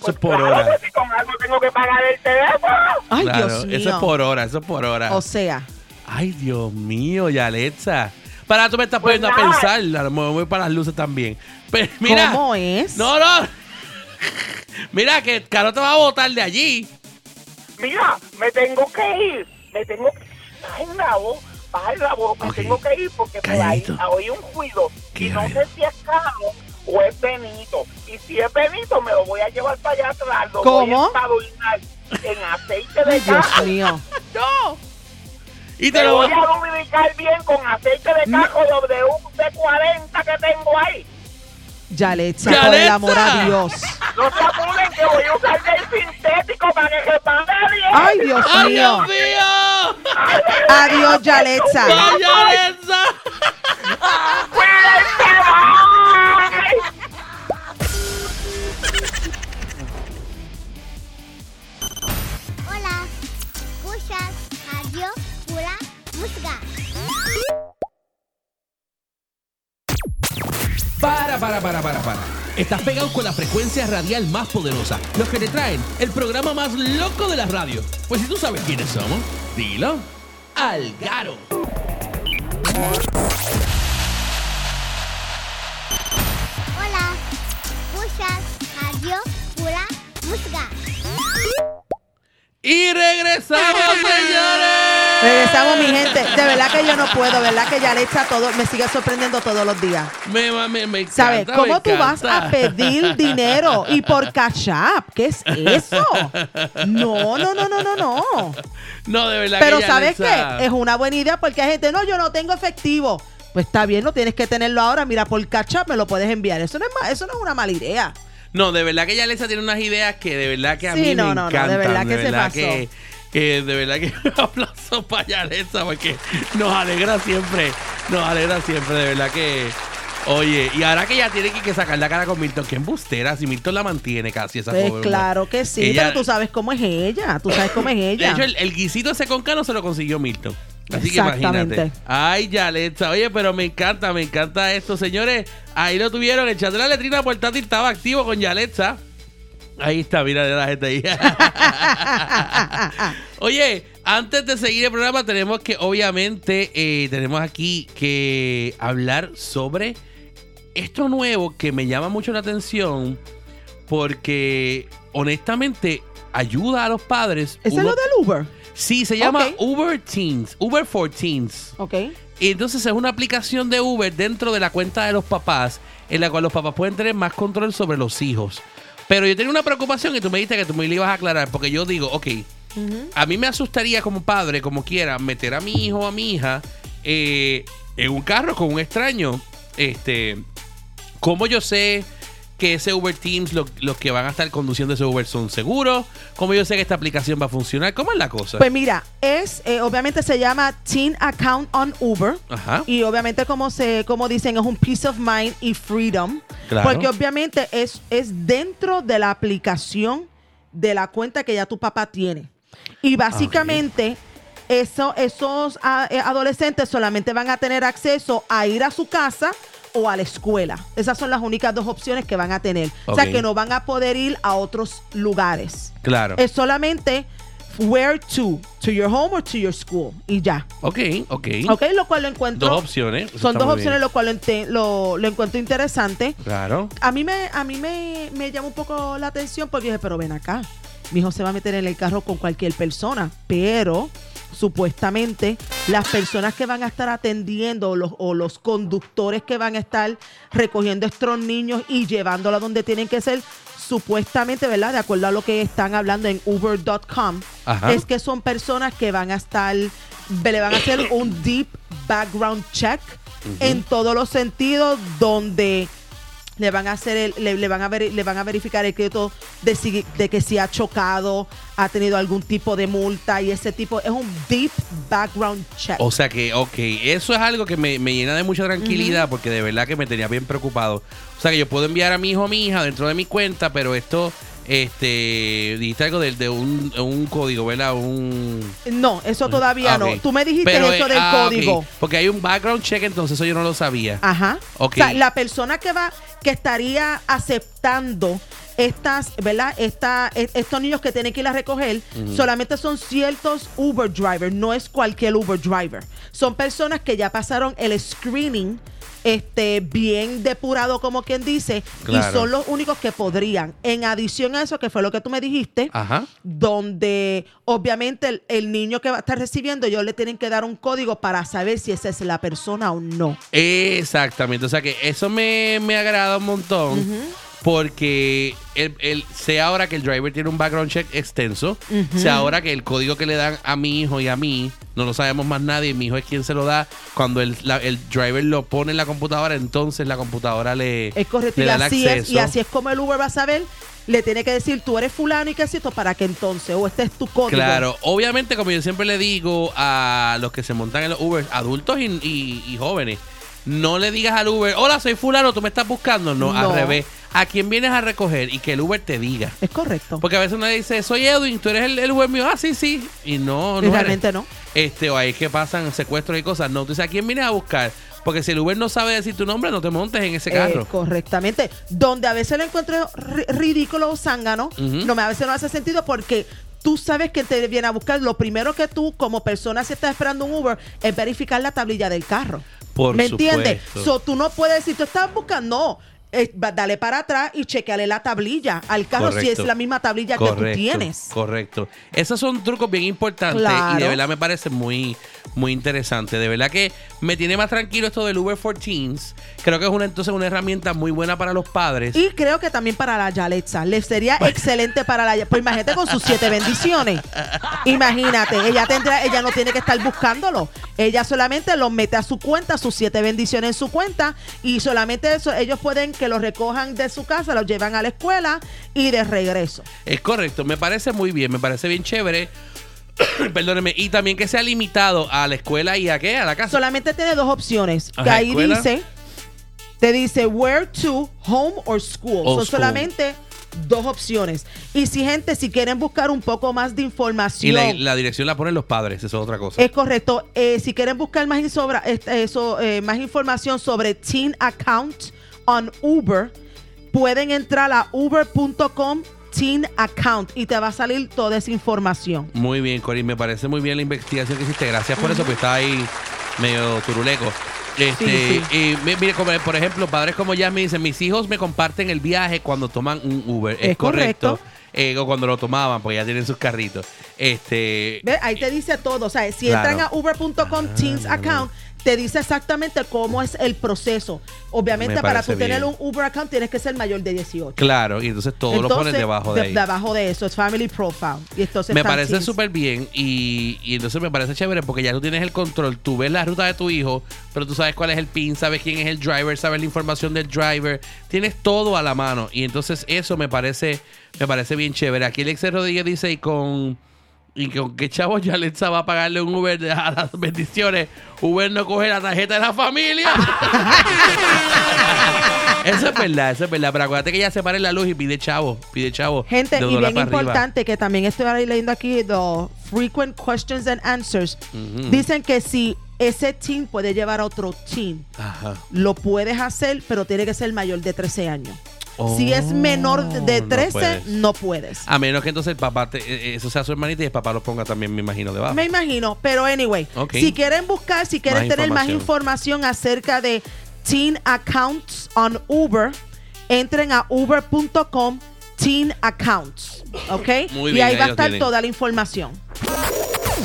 Eso es por claro, hora. que si con algo tengo que pagar el teléfono. Ay, Claro, Dios mío. eso es por hora, eso es por hora. O sea, Ay, Dios mío, Yalitza. Para, tú me estás Pues poniendo a pensar. A lo mejor voy para las luces también. Pero mira. ¿cómo es? No, no. Mira, que Caro te va a botar de allí. Mira, me tengo que ir. Me tengo que Baja la voz, baja la voz. Me tengo que ir porque por ahí Calladito. oí un ruido. ¿Qué Y no ruido? sé si es Caro o es Benito. Y si es Benito, me lo voy a llevar para allá atrás. Lo ¿Cómo? voy a en aceite de Ay, Dios mío. [laughs] Y te Te lo voy voy a lubricar bien con aceite de cajo WD-40 que tengo ahí. Yalitza, por el amor a Dios. No se apuren que voy a usar el sintético para que se pague bien. Ay, Dios ¡Ay, mío. Dios mío! Adiós, Yalitza. ¡Ay, Yalitza! Para, para, para. Estás pegado con la frecuencia radial más poderosa. Los que te traen el programa más loco de la radio. Pues si tú sabes quiénes somos, dilo. Algaro. Hola, escuchas Radio Pura Música. Y regresamos, [laughs] señores. Regresamos, mi gente. De verdad que yo no puedo, de verdad que ya le echa todo, me sigue sorprendiendo todos los días. Me, me, me encanta, ¿Sabes? me ¿Cómo tú vas a pedir dinero? Y por Cash App. ¿Qué es eso? No, no, no, no, no, no. No, de verdad Pero que ¿sabes qué? Es una buena idea porque hay gente, no, yo no tengo efectivo. Pues está bien, no tienes que tenerlo ahora. Mira, por Cash App me lo puedes enviar. Eso no es, ma- eso no es una mala idea. No, de verdad que Yalitza tiene unas ideas que de verdad que a Sí, mí no, me no, no, de encantan. verdad que se verdad pasó. que, que de verdad que [laughs] un aplauso para Yalitza porque nos alegra siempre, nos alegra siempre, de verdad que... Oye, y ahora que ella tiene que, que sacar la cara con Milton, que embustera, si Milton la mantiene casi esa Pues pobre claro que sí, Ella- pero tú sabes cómo es ella. Tú sabes cómo es [laughs] De ella. hecho, el, el guisito ese con cano se lo consiguió Milton. Así que imagínate. Ay, Yalitza. Oye, pero me encanta, me encanta esto, señores. Ahí lo tuvieron. El chat de la letrina portátil estaba activo con Yalitza. Ahí está, mira de la gente ahí. [laughs] Oye, antes de seguir el programa, tenemos que, obviamente, eh, tenemos aquí que hablar sobre esto nuevo que me llama mucho la atención porque, honestamente, ayuda a los padres. ¿Ese es Uno- lo del Uber? Sí, se llama. Uber Teens, Uber for Teens. Ok. Y entonces es una aplicación de Uber dentro de la cuenta de los papás, en la cual los papás pueden tener más control sobre los hijos. Pero yo tenía una preocupación y tú me dijiste que tú me la ibas a aclarar, porque yo digo, ok, a mí me asustaría como padre, como quiera, meter a mi hijo o a mi hija eh, en un carro con un extraño. Este, ¿cómo yo sé que ese Uber Teams, lo- los que van a estar conduciendo ese Uber son seguros? ¿Cómo yo sé que esta aplicación va a funcionar? ¿Cómo es la cosa? Pues mira, es eh, obviamente se llama Teen Account on Uber. Ajá. Y obviamente como se como dicen es un peace of mind y freedom, Claro. porque obviamente es es dentro de la aplicación de la cuenta que ya tu papá tiene. Y básicamente eso, esos ah, eh, adolescentes solamente van a tener acceso a ir a su casa o a la escuela. Esas son las únicas dos opciones que van a tener. O sea que no van a poder ir a otros lugares. Claro. Es solamente where to, to your home or to your school y ya. Ok, ok. Ok, lo cual lo encuentro. Dos opciones. Son dos opciones, bien. lo cual lo- lo encuentro interesante. Claro. A mí me, a mí me, me llama un poco la atención porque dije, pero ven acá, mi hijo se va a meter en el carro con cualquier persona, pero supuestamente las personas que van a estar atendiendo o los, o los conductores que van a estar recogiendo estos niños y llevándolos a donde tienen que ser, supuestamente, ¿verdad? De acuerdo a lo que están hablando en uber.com, es que son personas que van a estar, le van a hacer un deep background check en todos los sentidos donde le van a hacer el- le, le van a ver, le van a verificar el crédito de, si- de que si ha chocado, ha tenido algún tipo de multa y ese tipo es un deep background check. O sea que, ok, eso es algo que me, me llena de mucha tranquilidad porque de verdad que me tenía bien preocupado. O sea que yo puedo enviar a mi hijo o mi hija dentro de mi cuenta, pero esto, este, dijiste algo de, de un, un código, ¿verdad? Un... no, eso todavía Ah, no. Tú me dijiste Pero, eso eh, del ah, código. Porque hay un background check, entonces eso yo no lo sabía. Ajá. Ok. O sea, la persona que va, que estaría aceptando estas, ¿verdad? Esta, e- estos niños que tienen que ir a recoger, solamente son ciertos Uber drivers, no es cualquier Uber driver. Son personas que ya pasaron el screening este bien depurado como quien dice Claro. y son los únicos que podrían en adición a eso que fue lo que tú me dijiste Ajá. donde obviamente el, el niño que va a estar recibiendo ellos le tienen que dar un código para saber si esa es la persona o no Exactamente, o sea que eso me, me agrada un montón. Porque el, el- sé ahora que el driver tiene un background check extenso. Ujú. Sé ahora que el código que le dan a mi hijo y a mí, no lo sabemos más nadie. Mi hijo es quien se lo da. Cuando el, la- el driver lo pone en la computadora, entonces la computadora le, Es correcto, le y da el así, es, acceso. y así es como el Uber va a saber. Le tiene que decir, tú eres fulano y qué es esto, para que entonces, o este es tu código. Claro, obviamente, como yo siempre le digo a los que se montan en los Uber, adultos y, y- y jóvenes, no le digas al Uber, hola, soy fulano, tú me estás buscando. No, al No. revés. ¿A quién vienes a recoger? Y que el Uber te diga. Es correcto. Porque a veces uno dice, soy Edwin, tú eres el, el Uber mío. Ah, sí, sí. Y no, no. Y eres. realmente no. Este, o ahí es que pasan secuestros y cosas. No, tú dices, ¿a quién vienes a buscar? Porque si el Uber no sabe decir tu nombre, no te montes en ese carro. Eh, correctamente. Donde a veces lo encuentro ri- ridículo o zángano, Ujú. no me a veces no hace sentido porque tú sabes que te viene a buscar. Lo primero que tú, como persona, si estás esperando un Uber, es verificar la tablilla del carro. Por ¿Me entiendes? So, tú no puedes decir, tú estás buscando. No. Eh, dale para atrás y chequeale la tablilla al carro si es la misma tablilla que tú tienes. Correcto. Esos son trucos bien importantes Claro. y de verdad me parece muy, muy interesante. De verdad que me tiene más tranquilo esto del Uber for Teens. Creo que es una entonces una herramienta muy buena para los padres. Y creo que también para la Yalitza. Le sería excelente para la Pues imagínate con sus siete bendiciones. Imagínate, ella tendrá, ella no tiene que estar buscándolo. Ella solamente lo mete a su cuenta, sus siete bendiciones en su cuenta. Y solamente eso, ellos pueden que lo recojan de su casa, lo llevan a la escuela y de regreso. Es correcto, me parece muy bien, me parece bien chévere. [coughs] Perdóneme, y también que sea limitado a la escuela y a qué, a la casa. Solamente tiene dos opciones. Que ahí escuela. dice, te dice where to, home or school. O Son school. solamente dos opciones. Y si gente, si quieren buscar un poco más de y información. la, la dirección la ponen los padres, eso es otra cosa. Es correcto. Eh, si quieren buscar más, este, eso, eh, más información sobre Teen Account on Uber, pueden entrar a uber.com Teen Account y te va a salir toda esa información. Muy bien, Corín, me parece muy bien la investigación que hiciste. Gracias por eso, porque estaba ahí medio turuleco. Este, Sí, mire, como, por ejemplo, padres como ya me dicen, mis hijos me comparten el viaje cuando toman un Uber. Es, Es correcto. correcto. Eh, o cuando lo tomaban, porque ya tienen sus carritos. Este. Ahí te dice todo. O sea, si Claro. entran a uber.com Teens Account, te dice exactamente cómo es el proceso. Obviamente, Me para tú tener bien. un Uber account tienes que ser mayor de 18. claro, y entonces todo lo pones debajo de, ahí. debajo de eso, es Family Profile. Y entonces Me parece súper bien y, y entonces me parece chévere porque ya tú tienes el control, tú ves la ruta de tu hijo, pero tú sabes cuál es el pin, sabes quién es el driver, sabes la información del driver, tienes todo a la mano y entonces eso me parece me parece bien chévere. Aquí Alex Rodríguez dice y con y con qué chavo Yalitza va a pagarle un Uber de, a las bendiciones. Uber no coge la tarjeta de la familia. [laughs] eso es verdad, eso es verdad. Pero acuérdate que ella se para en la luz y pide chavo, pide chavo. Gente, y bien arriba. importante que también estoy leyendo aquí the frequent questions and answers. Dicen que si ese team puede llevar a otro team, Ajá. lo puedes hacer, pero tiene que ser mayor de 13 años. Si es menor de no 13, puedes. no puedes. A menos que entonces el papá, te- eh, eso sea su hermanita y el papá lo ponga también, me imagino, debajo. Me imagino, pero anyway, si quieren buscar, si quieren Más tener más información. acerca de Teen Accounts on Uber, entren a uber.com Teen Accounts, ¿ok? Muy y bien, ahí ahí va a estar tienen. toda la información.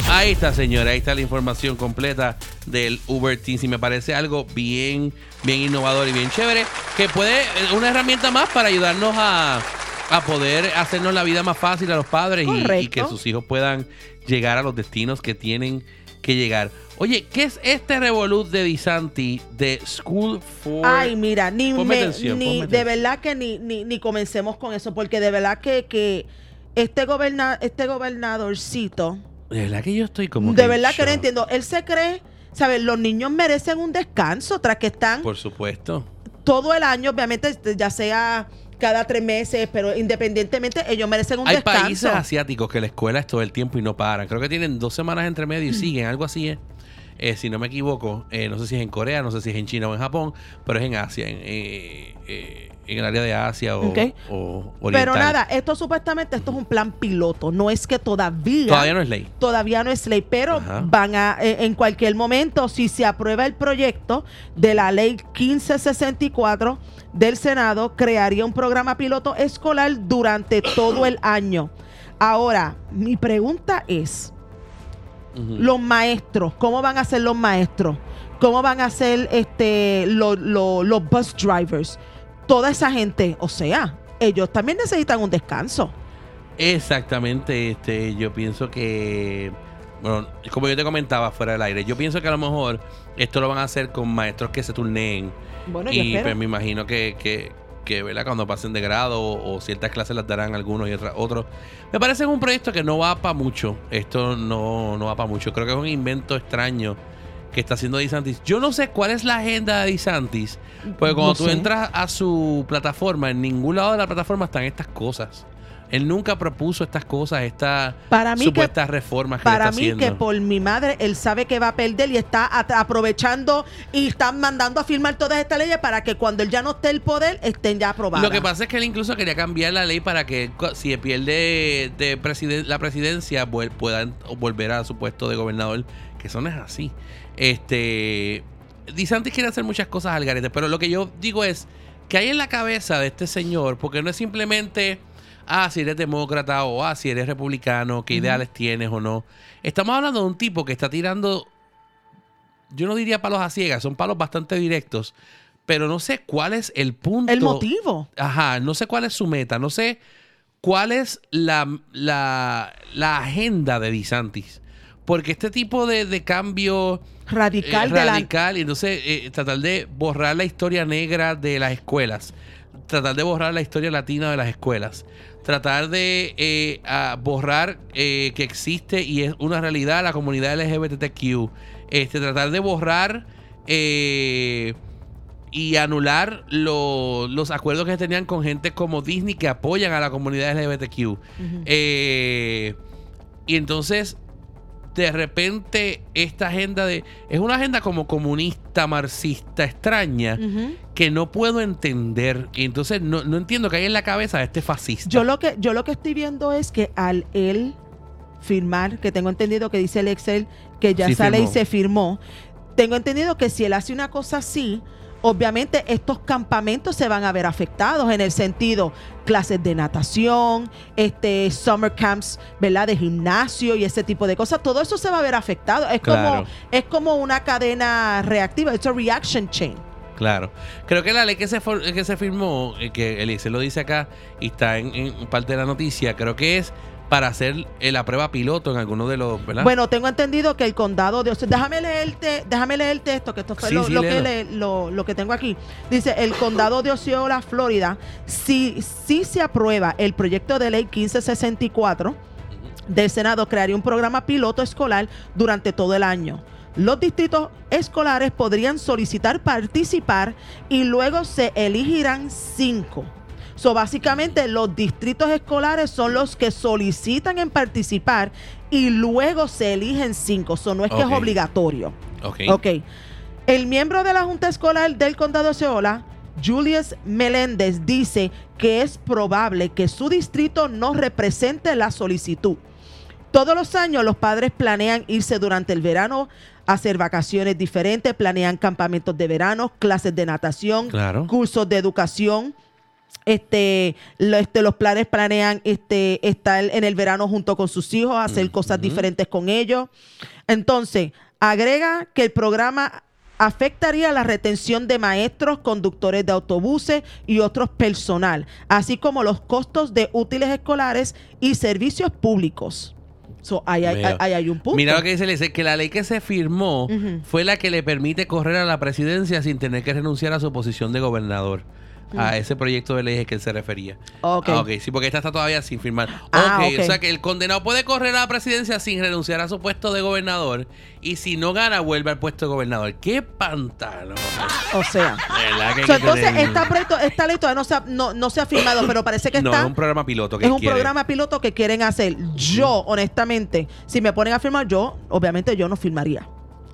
Ahí está, señora, ahí está la información completa del Uber Teens y me parece algo bien, bien innovador y bien chévere, que puede, eh, una herramienta más para ayudarnos a, a poder hacernos la vida más fácil a los padres y, que sus hijos puedan llegar a los destinos que tienen que llegar. Oye, ¿qué es este revolut de Disanti de School for... Ay, mira, ni, Ponme me- atención, ni de verdad que ni, ni, ni comencemos con eso, porque de verdad que, que este, goberna, este gobernadorcito, De verdad que yo estoy como... de verdad que no entiendo, él se cree, ¿sabes? Los niños merecen un descanso tras que están Por supuesto. todo el año, obviamente, ya sea cada tres meses, pero independientemente, ellos merecen un Hay descanso. países asiáticos que la escuela es todo el tiempo y no paran. Creo que tienen dos semanas entre medio y Mm. siguen, algo así es. Eh, si no me equivoco, eh, no sé si es en Corea, no sé si es en China o en Japón, pero es en Asia, en, eh, en el área de Asia o, Ok. o. Pero nada, esto supuestamente esto es un plan piloto, no es que todavía Todavía no es ley. todavía no es ley, pero Ajá. van a en cualquier momento si se aprueba el proyecto de la ley 1564 del Senado crearía un programa piloto escolar durante todo el año. Ahora, mi pregunta es, Los maestros, ¿cómo van a ser los maestros? ¿Cómo van a ser este, lo- lo- los bus drivers? Toda esa gente, o sea, ellos también necesitan un descanso. Exactamente, este, yo pienso que, bueno, como yo te comentaba fuera del aire, yo pienso que a lo mejor esto lo van a hacer con maestros que se turneen Bueno, yo y espero. pues me imagino que, que, que, ¿verdad? cuando pasen de grado o, o ciertas clases las darán algunos y otras otros. Me parece un proyecto que no va para mucho. Esto no, no va para mucho. Creo que es un invento extraño que está haciendo DeSantis. Yo no sé cuál es la agenda de DeSantis, porque cuando No tú sé. entras a su plataforma, en ningún lado de la plataforma están estas cosas. Él nunca propuso estas cosas, estas Para mí que- supuestas reformas que Para está mí haciendo. que por mi madre, él sabe que va a perder y está aprovechando y están mandando a firmar todas estas leyes para que cuando él ya no esté en el poder estén ya aprobadas. Lo que pasa es que él incluso quería cambiar la ley para que si pierde de presiden- la presidencia vuel- pueda volver a su puesto de gobernador, que eso no es así. Este DeSantis quiere hacer muchas cosas al garete, pero lo que yo digo es ¿Qué hay en la cabeza de este señor? Porque no es simplemente, ah, si eres demócrata o ah, si eres republicano, qué ideales tienes o no. Estamos hablando de un tipo que está tirando, yo no diría palos a ciegas, son palos bastante directos, pero no sé cuál es el punto. El motivo. Ajá, no sé cuál es su meta, no sé cuál es la, la, la agenda de DeSantis. Porque este tipo de, de cambio Radical eh, de la- radical y entonces eh, tratar de borrar la historia negra de las escuelas, tratar de borrar la historia latina de las escuelas, tratar de eh, a borrar eh, que existe y es una realidad la comunidad LGBTQ, este, tratar de borrar eh, y anular lo- los acuerdos que tenían con gente como Disney que apoyan a la comunidad LGBTQ. Y entonces, de repente, esta agenda de. Es una agenda como comunista, marxista, extraña, que no puedo entender. Y entonces no, no entiendo qué hay en la cabeza de este fascista. Yo lo que yo lo que estoy viendo es que al él firmar, que tengo entendido que dice el Excel que ya Sí ley firmó. se firmó, tengo entendido que si él hace una cosa así, obviamente estos campamentos se van a ver afectados en el sentido clases de natación, este summer camps, ¿verdad? De gimnasio y ese tipo de cosas, todo eso se va a ver afectado. Es Claro. como es como una cadena reactiva, es a reaction chain. Claro. Creo que la ley que se, que se firmó, eh, que Elise lo dice acá y está en, en parte de la noticia, creo que es para hacer eh, la prueba piloto en alguno de los. ¿verdad? Bueno, tengo entendido que el condado de Osceola, déjame leerte, déjame leerte esto, que esto fue Sí, lo, sí, lo que le- lo, lo que tengo aquí. Dice, el condado de Osceola, Florida, si, si se aprueba el proyecto de ley 1564 del Senado, crearía un programa piloto escolar durante todo el año. Los distritos escolares podrían solicitar participar y luego se elegirán cinco. So, básicamente, los distritos escolares son los que solicitan en participar y luego se eligen cinco. So, no es que es obligatorio. ok. Ok. El miembro de la Junta Escolar del Condado de Osceola, Julius Meléndez, dice que es probable que su distrito no represente la solicitud. Todos los años los padres planean irse durante el verano a hacer vacaciones diferentes, planean campamentos de verano, clases de natación, Claro. cursos de educación. Este, lo- este, los planes planean este, estar en el verano junto con sus hijos, hacer cosas diferentes con ellos. Entonces, agrega que el programa afectaría la retención de maestros, conductores de autobuses y otros personal, así como los costos de útiles escolares y servicios públicos. So, ahí, hay- Mira. ahí hay un punto. Mira lo que dice Elise, que la ley que se firmó fue la que le permite correr a la presidencia sin tener que renunciar a su posición de gobernador. A ese proyecto de ley es que él se refería. Ok. Ah, ok, sí, porque esta está todavía sin firmar. Ah, ok, ok. o sea que el condenado puede correr a la presidencia sin renunciar a su puesto de gobernador y si no gana vuelve al puesto de gobernador. ¡Qué pantalón! O sea. [laughs] ¿Verdad que So, entonces, esta, proyecto- esta ley todavía no se ha, no, no se ha firmado, pero parece que No, está. es un programa piloto que es un programa piloto que quieren hacer. Yo, honestamente, si me ponen a firmar, yo, obviamente, yo no firmaría.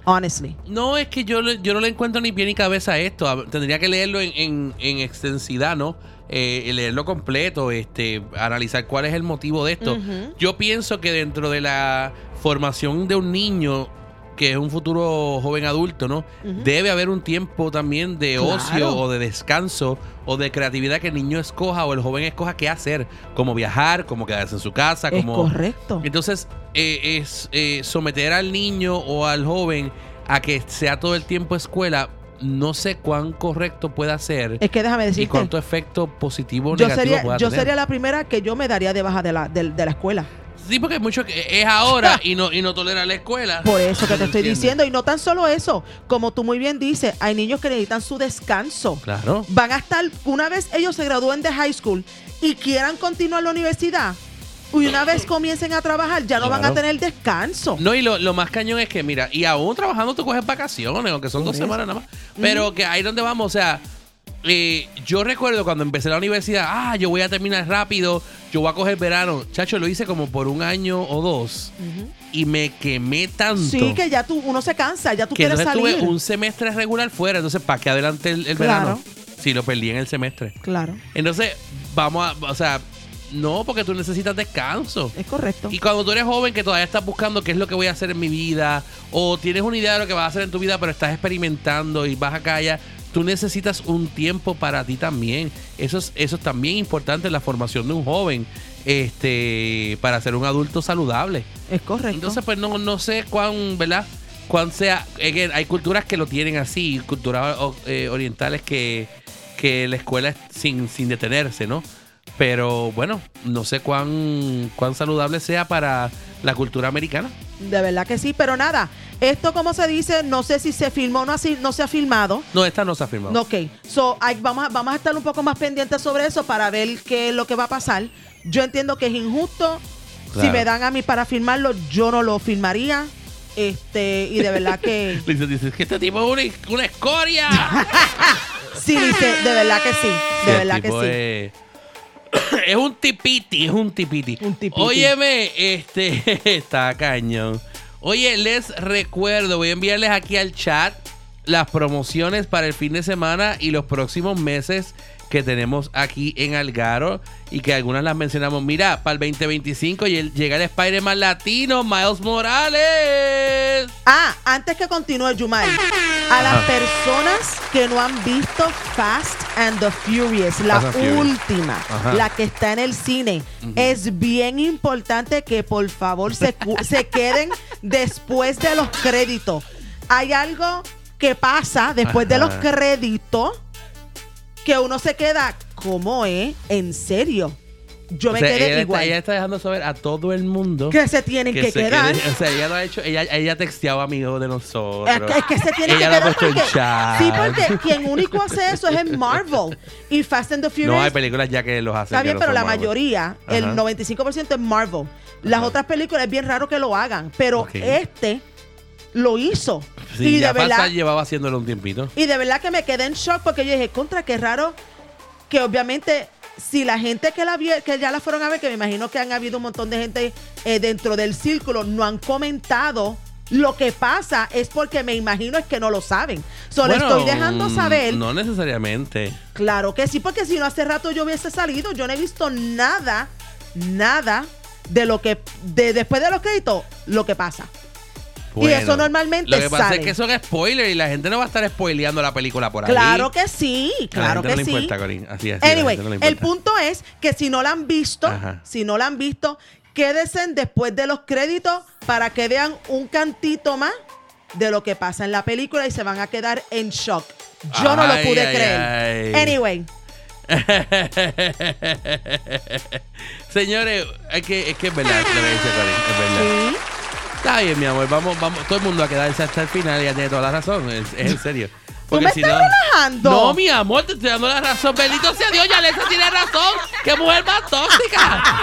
Honestly. No, es que yo, yo no le encuentro ni pie ni cabeza a esto. A- Tendría que leerlo en, en- en extensidad, ¿no? Eh, leerlo completo, este, analizar cuál es el motivo de esto. Yo pienso que dentro de la formación de un niño, que es un futuro joven adulto, ¿no? Debe haber un tiempo también de Claro. ocio o de descanso o de creatividad que el niño escoja o el joven escoja qué hacer, como viajar, como quedarse en su casa, Es como... correcto. Entonces, eh, es eh, someter al niño o al joven a que sea todo el tiempo escuela, no sé cuán correcto pueda ser Es que déjame y decirte. cuánto efecto positivo o Yo negativo sería, pueda yo tener. sería la primera que yo me daría de baja de la, de, de la escuela. Sí, porque mucho que es ahora [laughs] y no, y no tolera la escuela. Por eso que te estoy diciendo. Y no tan solo eso. Como tú muy bien dices, hay niños que necesitan su descanso. Claro. Van a estar, una vez ellos se gradúen de high school y quieran continuar la universidad, y una vez [clears throat] comiencen a trabajar, ya no van a tener descanso. No, y lo, lo más cañón es que, mira, y aún trabajando tú coges vacaciones, aunque son dos semanas nada más. Pero que ahí donde vamos, o sea, eh, yo recuerdo cuando empecé la universidad, ah, yo voy a terminar rápido, yo voy a coger verano. Chacho, lo hice como por un año o dos y me quemé tanto. Sí, que ya tú, uno se cansa, ya tú que quieres entonces salir. tuve un semestre regular fuera, entonces ¿para qué adelante el, el Claro. verano? Si lo perdí en el semestre. Claro, Entonces, vamos a, o sea, no, porque tú necesitas descanso. es correcto. Y cuando tú eres joven que todavía estás buscando qué es lo que voy a hacer en mi vida, o tienes una idea de lo que vas a hacer en tu vida, pero estás experimentando y vas acá allá, tú necesitas un tiempo para ti también. Eso es, eso es también importante en la formación de un joven este, para ser un adulto saludable. Es correcto. Entonces, pues no, no sé cuán, ¿verdad? Cuán sea. again, hay culturas que lo tienen así, culturas eh, orientales que, que la escuela es sin, sin detenerse, ¿no? Pero bueno, no sé cuán, cuán saludable sea para la cultura americana. De verdad que sí, pero nada. Esto, como se dice, no sé si se filmó o no, no se ha filmado. No, esta no se ha firmado. No, Ok, so, hay- vamos, a, vamos a estar un poco más pendientes sobre eso para ver qué es lo que va a pasar. Yo entiendo que es injusto. Si me dan a mí para firmarlo, yo no lo firmaría. Este, y de verdad que. [laughs] Dice, dice, que este tipo es una, una escoria. [laughs] sí, dice, de verdad que sí. De verdad que sí. Es, [coughs] es un tipiti, es un tipiti. Un tipiti. Óyeme, este [laughs] está cañón. Oye, les recuerdo, voy a enviarles aquí al chat las promociones para el fin de semana y los próximos meses que tenemos aquí en Algaro y que algunas las mencionamos. Mira, para el 2025 y el- llega el Spider-Man latino, Miles Morales. Ah, antes que continúe, Yumai, a las Ajá. personas que no han visto Fast and the Furious, la Furious. última, la que está en el cine, es bien importante que por favor se, [laughs] se queden después de los créditos. Hay algo que pasa después de los créditos que uno se queda, ¿cómo es? ¿En serio? Yo me sea, quedé ella, igual. Está, ella está dejando saber a todo el mundo que se tienen que, se quedar. quede- o sea, ella lo ha hecho, ella, ella ha texteado amigos de nosotros. Es que, es que se tiene ella que quedar porque, chat. sí, porque quien único hace eso es en Marvel y Fast and the Furious. No hay películas ya que los hacen. está bien, pero la Marvel. mayoría, el Ajá. 95% es Marvel. Las Ajá. otras películas es bien raro que lo hagan, pero este lo hizo. Sí, y ya de verdad llevaba haciéndolo un tiempito. y de verdad que me quedé en shock porque yo dije, contra, qué raro que obviamente si la gente que la que ya la fueron a ver, que me imagino que han habido un montón de gente eh, dentro del círculo, no han comentado lo que pasa, es porque me imagino es que no lo saben. Solo Bueno, estoy dejando mm, saber. No necesariamente. Claro que sí, porque si no hace rato yo hubiese salido, yo no he visto nada, nada de lo que, de después de los créditos, lo que pasa. Y eso normalmente Lo que pasa sale. es que son spoilers y la gente no va a estar spoileando la película por ahí. Claro que sí, claro que no le sí. importa, Corín. Así Anyway, no el punto es que si no la han visto, Ajá. si no la han visto, quédense después de los créditos para que vean un cantito más de lo que pasa en la película y se van a quedar en shock. Yo no lo pude ay, creer. ay. Anyway, [laughs] Señores, es que, es que es verdad lo que dice Corín, es verdad. sí. Está bien, mi amor, vamos, vamos, todo el mundo a quedarse hasta el final, ella tiene toda la razón, es, es en serio. ¿Tú me estás relajando? No, mi amor, te estoy dando la razón. Bendito sea Dios, ya Alexa tiene razón. ¡Qué mujer más tóxica! [laughs]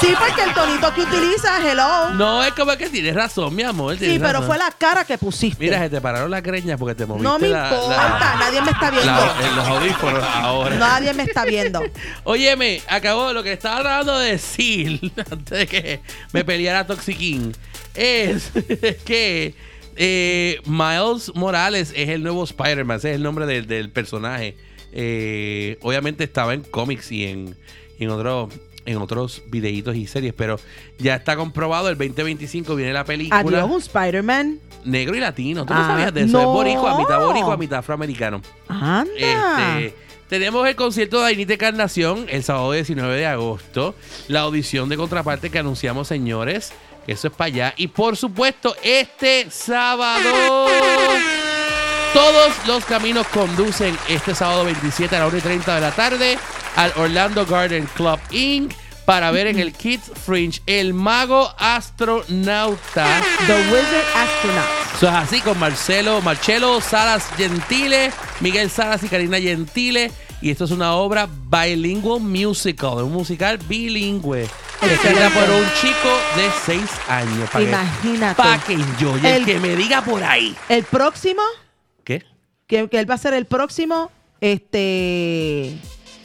Sí, porque el tonito que utiliza, hello. No, es como que tienes razón, mi amor. sí, pero razón. fue la cara que pusiste. Mira, se te pararon las greñas porque te moviste no me la- la- importa, nadie me está viendo. la- en los audífonos ahora. Nadie me está viendo. [laughs] Óyeme, acabó lo que estaba tratando de decir [laughs] antes de que me peleara Toxiquín. Es que eh, Miles Morales es el nuevo Spider-Man, ese es el nombre del, del personaje. Eh, obviamente estaba en cómics y en, en, otros en otros videitos y series, pero ya está comprobado. El 2025 viene la película Adiós, un Spider-Man. negro y latino. ¿Tú no Ah, sabías de eso? no. Es boricua, mitad boricua, mitad afroamericano. Anda. Este, tenemos el concierto de Ainite Encarnación el sábado 19 de agosto. La audición de contraparte que anunciamos, señores. Eso es para allá. Y por supuesto, este sábado. Todos los caminos conducen este sábado 27 a la 1 y 30 de la tarde al Orlando Garden Club Inc. para ver en el Kids Fringe el mago astronauta. The Wizard Astronaut. Eso es así con Marcelo, Marcelo Salas Gentile, Miguel Salas y Karina Gentile. Y esto es una obra bilingual musical, un musical bilingüe. Escrita por un chico de 6 años. Imagínate. Para que enjoy, el, El- que me diga por ahí. El próximo, ¿Qué? que, que él va a ser el próximo, este.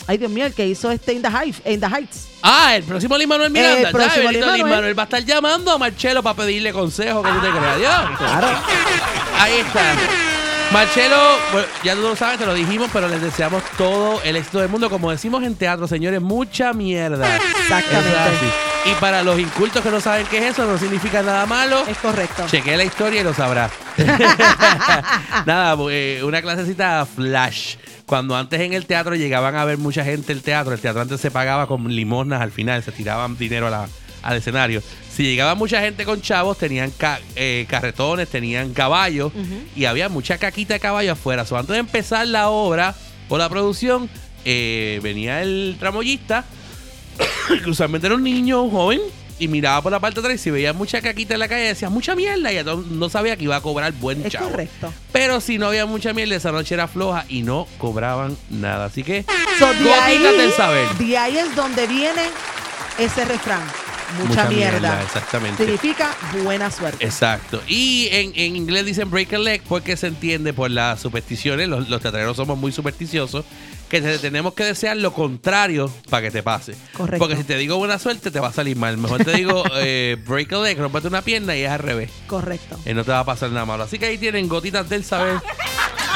Ay, Dios mío, el que hizo este In the, Heights, in the Heights. Ah, el próximo Lin Manuel Miranda. El próximo Lin-Manuel. Lin-Manuel va a estar llamando a Marcelo para pedirle consejo que tú te creas. Dios. Claro. Ahí está. Marcelo, bueno, ya tú lo sabes, te lo dijimos, pero les deseamos todo el éxito del mundo. Como decimos en teatro, señores, mucha mierda. Exactamente. Y para los incultos que no saben qué es eso, no significa nada malo. Es correcto. Chequea la historia y lo sabrá. [laughs] Nada, eh, una clasecita flash. Cuando antes en el teatro llegaban a ver mucha gente el teatro, el teatro antes se pagaba con limosnas al final, se tiraban dinero a la- al escenario. Si llegaba mucha gente con chavos, tenían ca- eh, carretones, tenían caballos y había mucha caquita de caballo afuera. So, antes de empezar la obra o la producción, eh, venía el tramoyista que usualmente era un niño, un joven, y miraba por la parte de atrás y si veía mucha caquita en la calle decía mucha mierda y no- sabía que iba a cobrar buen Es chavo. correcto. Pero si no había mucha mierda, esa noche era floja y no cobraban nada. Así que, So, de, ahí, del saber. de ahí es donde viene ese refrán. Mucha, mierda. Exactamente. Significa buena suerte. Exacto. Y en, en inglés dicen break a leg porque se entiende por las supersticiones. Los, los teatreros somos muy supersticiosos. Que te tenemos que desear lo contrario para que te pase. Correcto. Porque si te digo buena suerte, te va a salir mal. Mejor te digo [laughs] eh, break a leg, rompete una pierna y es al revés. Correcto. Eh, no te va a pasar nada malo. Así que ahí tienen gotitas del saber.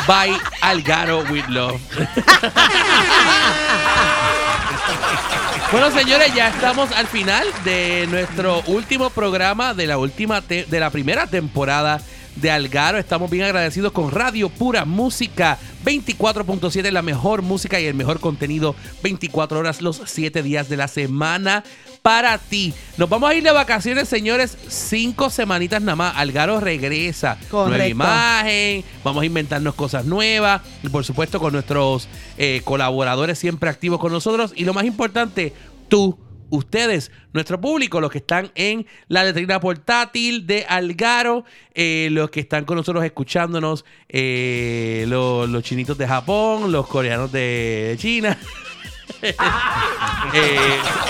By Algaro with Love. [laughs] Bueno, señores, ya estamos al final de nuestro último programa de la última de la primera temporada de Algaro. Estamos bien agradecidos con Radio Pura Música 24.7, la mejor música y el mejor contenido 24 horas los 7 días de la semana para ti. Nos vamos a ir de vacaciones, señores, cinco semanitas nada más. Algaro regresa. Nueva Correcto. imagen, vamos a inventarnos cosas nuevas y por supuesto con nuestros eh, colaboradores siempre activos con nosotros y lo más importante, tú, ustedes, nuestro público, los que están en la letrina portátil de Algaro, eh, los que están con nosotros escuchándonos, eh, lo- los chinitos de Japón, los coreanos de China. [laughs] [laughs] Eh,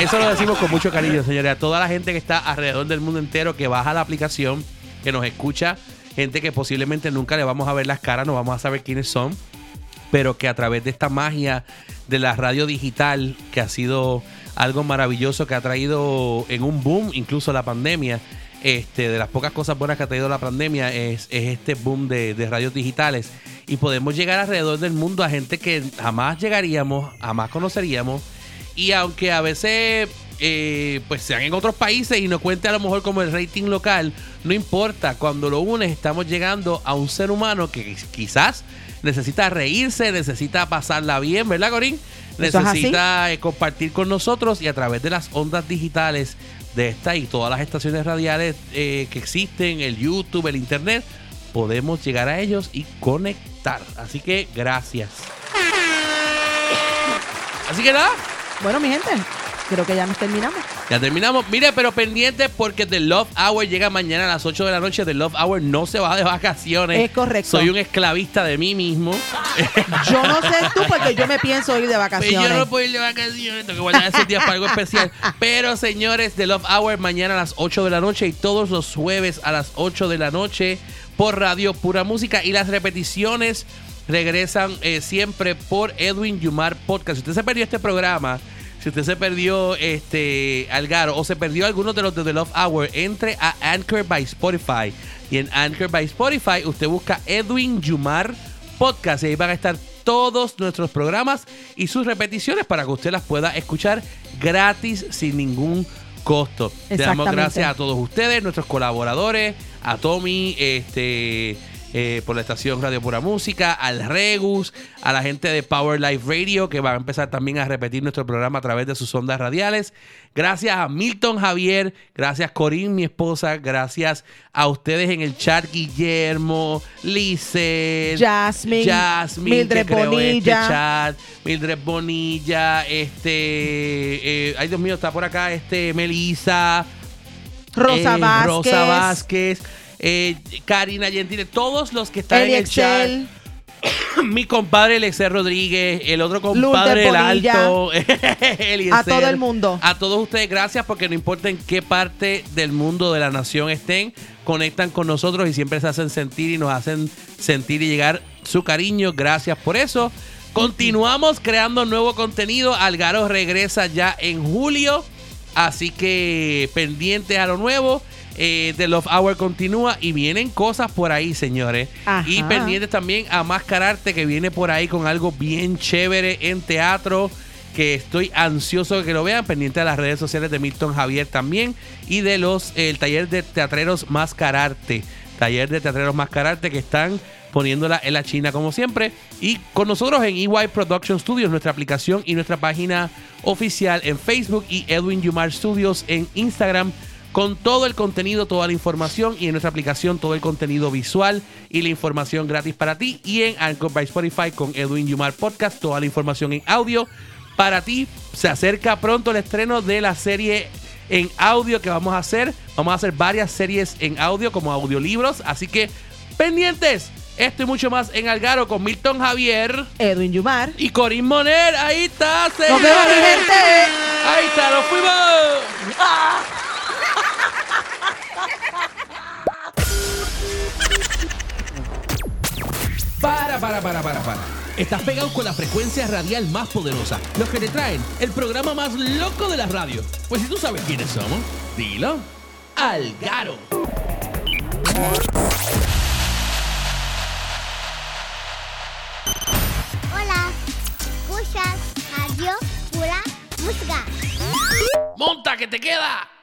eso lo decimos con mucho cariño, señores. A toda la gente que está alrededor del mundo entero, que baja la aplicación, que nos escucha, gente que posiblemente nunca le vamos a ver las caras, no vamos a saber quiénes son, pero que a través de esta magia de la radio digital, que ha sido algo maravilloso, que ha traído en un boom incluso la pandemia, este, de las pocas cosas buenas que ha traído la pandemia es, es este boom de, de radios digitales. Y podemos llegar alrededor del mundo a gente que jamás llegaríamos, jamás conoceríamos. Y aunque a veces eh, pues sean en otros países y no cuente a lo mejor como el rating local, no importa. Cuando lo unes estamos llegando a un ser humano que quizás necesita reírse, necesita pasarla bien, ¿verdad, Corín? Necesita eh, compartir con nosotros y a través de las ondas digitales de esta y todas las estaciones radiales eh, que existen, el YouTube, el Internet, podemos llegar a ellos y conectar. Así que gracias. Así que nada, Bueno, mi gente, creo que ya nos terminamos. Ya terminamos. Mire, pero pendiente porque The Love Hour llega mañana a las 8 de la noche. The Love Hour no se va de vacaciones. Es correcto. Soy un esclavista de mí mismo. [laughs] Yo no sé tú porque yo me pienso ir de vacaciones. yo no puedo ir de vacaciones, tengo que guardar esos días para algo especial. Pero señores, The Love Hour mañana a las 8 de la noche y todos los jueves a las 8 de la noche por Radio Pura Música. Y las repeticiones regresan eh, siempre por Edwin Yumar Podcast. Si usted se perdió este programa, si usted se perdió este Algaro o se perdió alguno de los de The Love Hour, entre a Anchor by Spotify. Y en Anchor by Spotify usted busca Edwin Yumar Podcast y ahí van a estar todos nuestros programas y sus repeticiones para que usted las pueda escuchar gratis sin ningún costo. Le damos gracias a todos ustedes, nuestros colaboradores, a Tommy, este eh, por la estación Radio Pura Música, al Regus, a la gente de Power Life Radio que va a empezar también a repetir nuestro programa a través de sus ondas radiales. Gracias a Milton Javier, gracias Corín, mi esposa, gracias a ustedes en el chat, Guillermo, Lice, Jasmine, Jasmine, Mildred que creó este Bonilla. chat, Mildred Bonilla, este, eh, ay Dios mío, está por acá, este, Melissa, Rosa eh, Vázquez. Rosa Vázquez, eh, Karina Gentile, todos los que están en el chat. Eliexel, [coughs] Mi compadre Eliezer Rodríguez, el otro compadre el alto, Eliezer. [laughs] A todo el mundo. A todos ustedes, gracias porque no importa en qué parte del mundo de la nación estén, conectan con nosotros y siempre se hacen sentir y nos hacen sentir y llegar su cariño. Gracias por eso. Continuamos creando nuevo contenido. Algaro regresa ya en julio. Así que pendientes a lo nuevo. Eh, The Love Hour continúa y vienen cosas por ahí, señores. Ajá. Y pendientes también a Mascararte que viene por ahí con algo bien chévere en teatro. Que estoy ansioso de que lo vean. Pendiente de las redes sociales de Milton Javier también. Y de los el taller de teatreros Mascararte. Taller de teatreros Mascararte que están poniéndola en la China como siempre. Y con nosotros en EY Production Studios, nuestra aplicación y nuestra página oficial en Facebook y Edwin Yumar Studios en Instagram con todo el contenido, toda la información y en nuestra aplicación todo el contenido visual y la información gratis para ti y en Anchor by Spotify con Edwin Yumar Podcast, toda la información en audio para ti. Se acerca pronto el estreno de la serie en audio que vamos a hacer. Vamos a hacer varias series en audio como audiolibros, así que pendientes. Esto y mucho más en Algaro con Milton Javier Edwin Yumar. y Corín Moner. Ahí está, Nos vemos, mi señores. gente. Ahí está, nos fuimos. Para, para, para, para, para. Estás pegado con la frecuencia radial más poderosa. Los que te traen el programa más loco de la radio. Pues si tú sabes quiénes somos, dilo. Algaro. Hola, escuchas Radio Pura Música. Monta que te queda.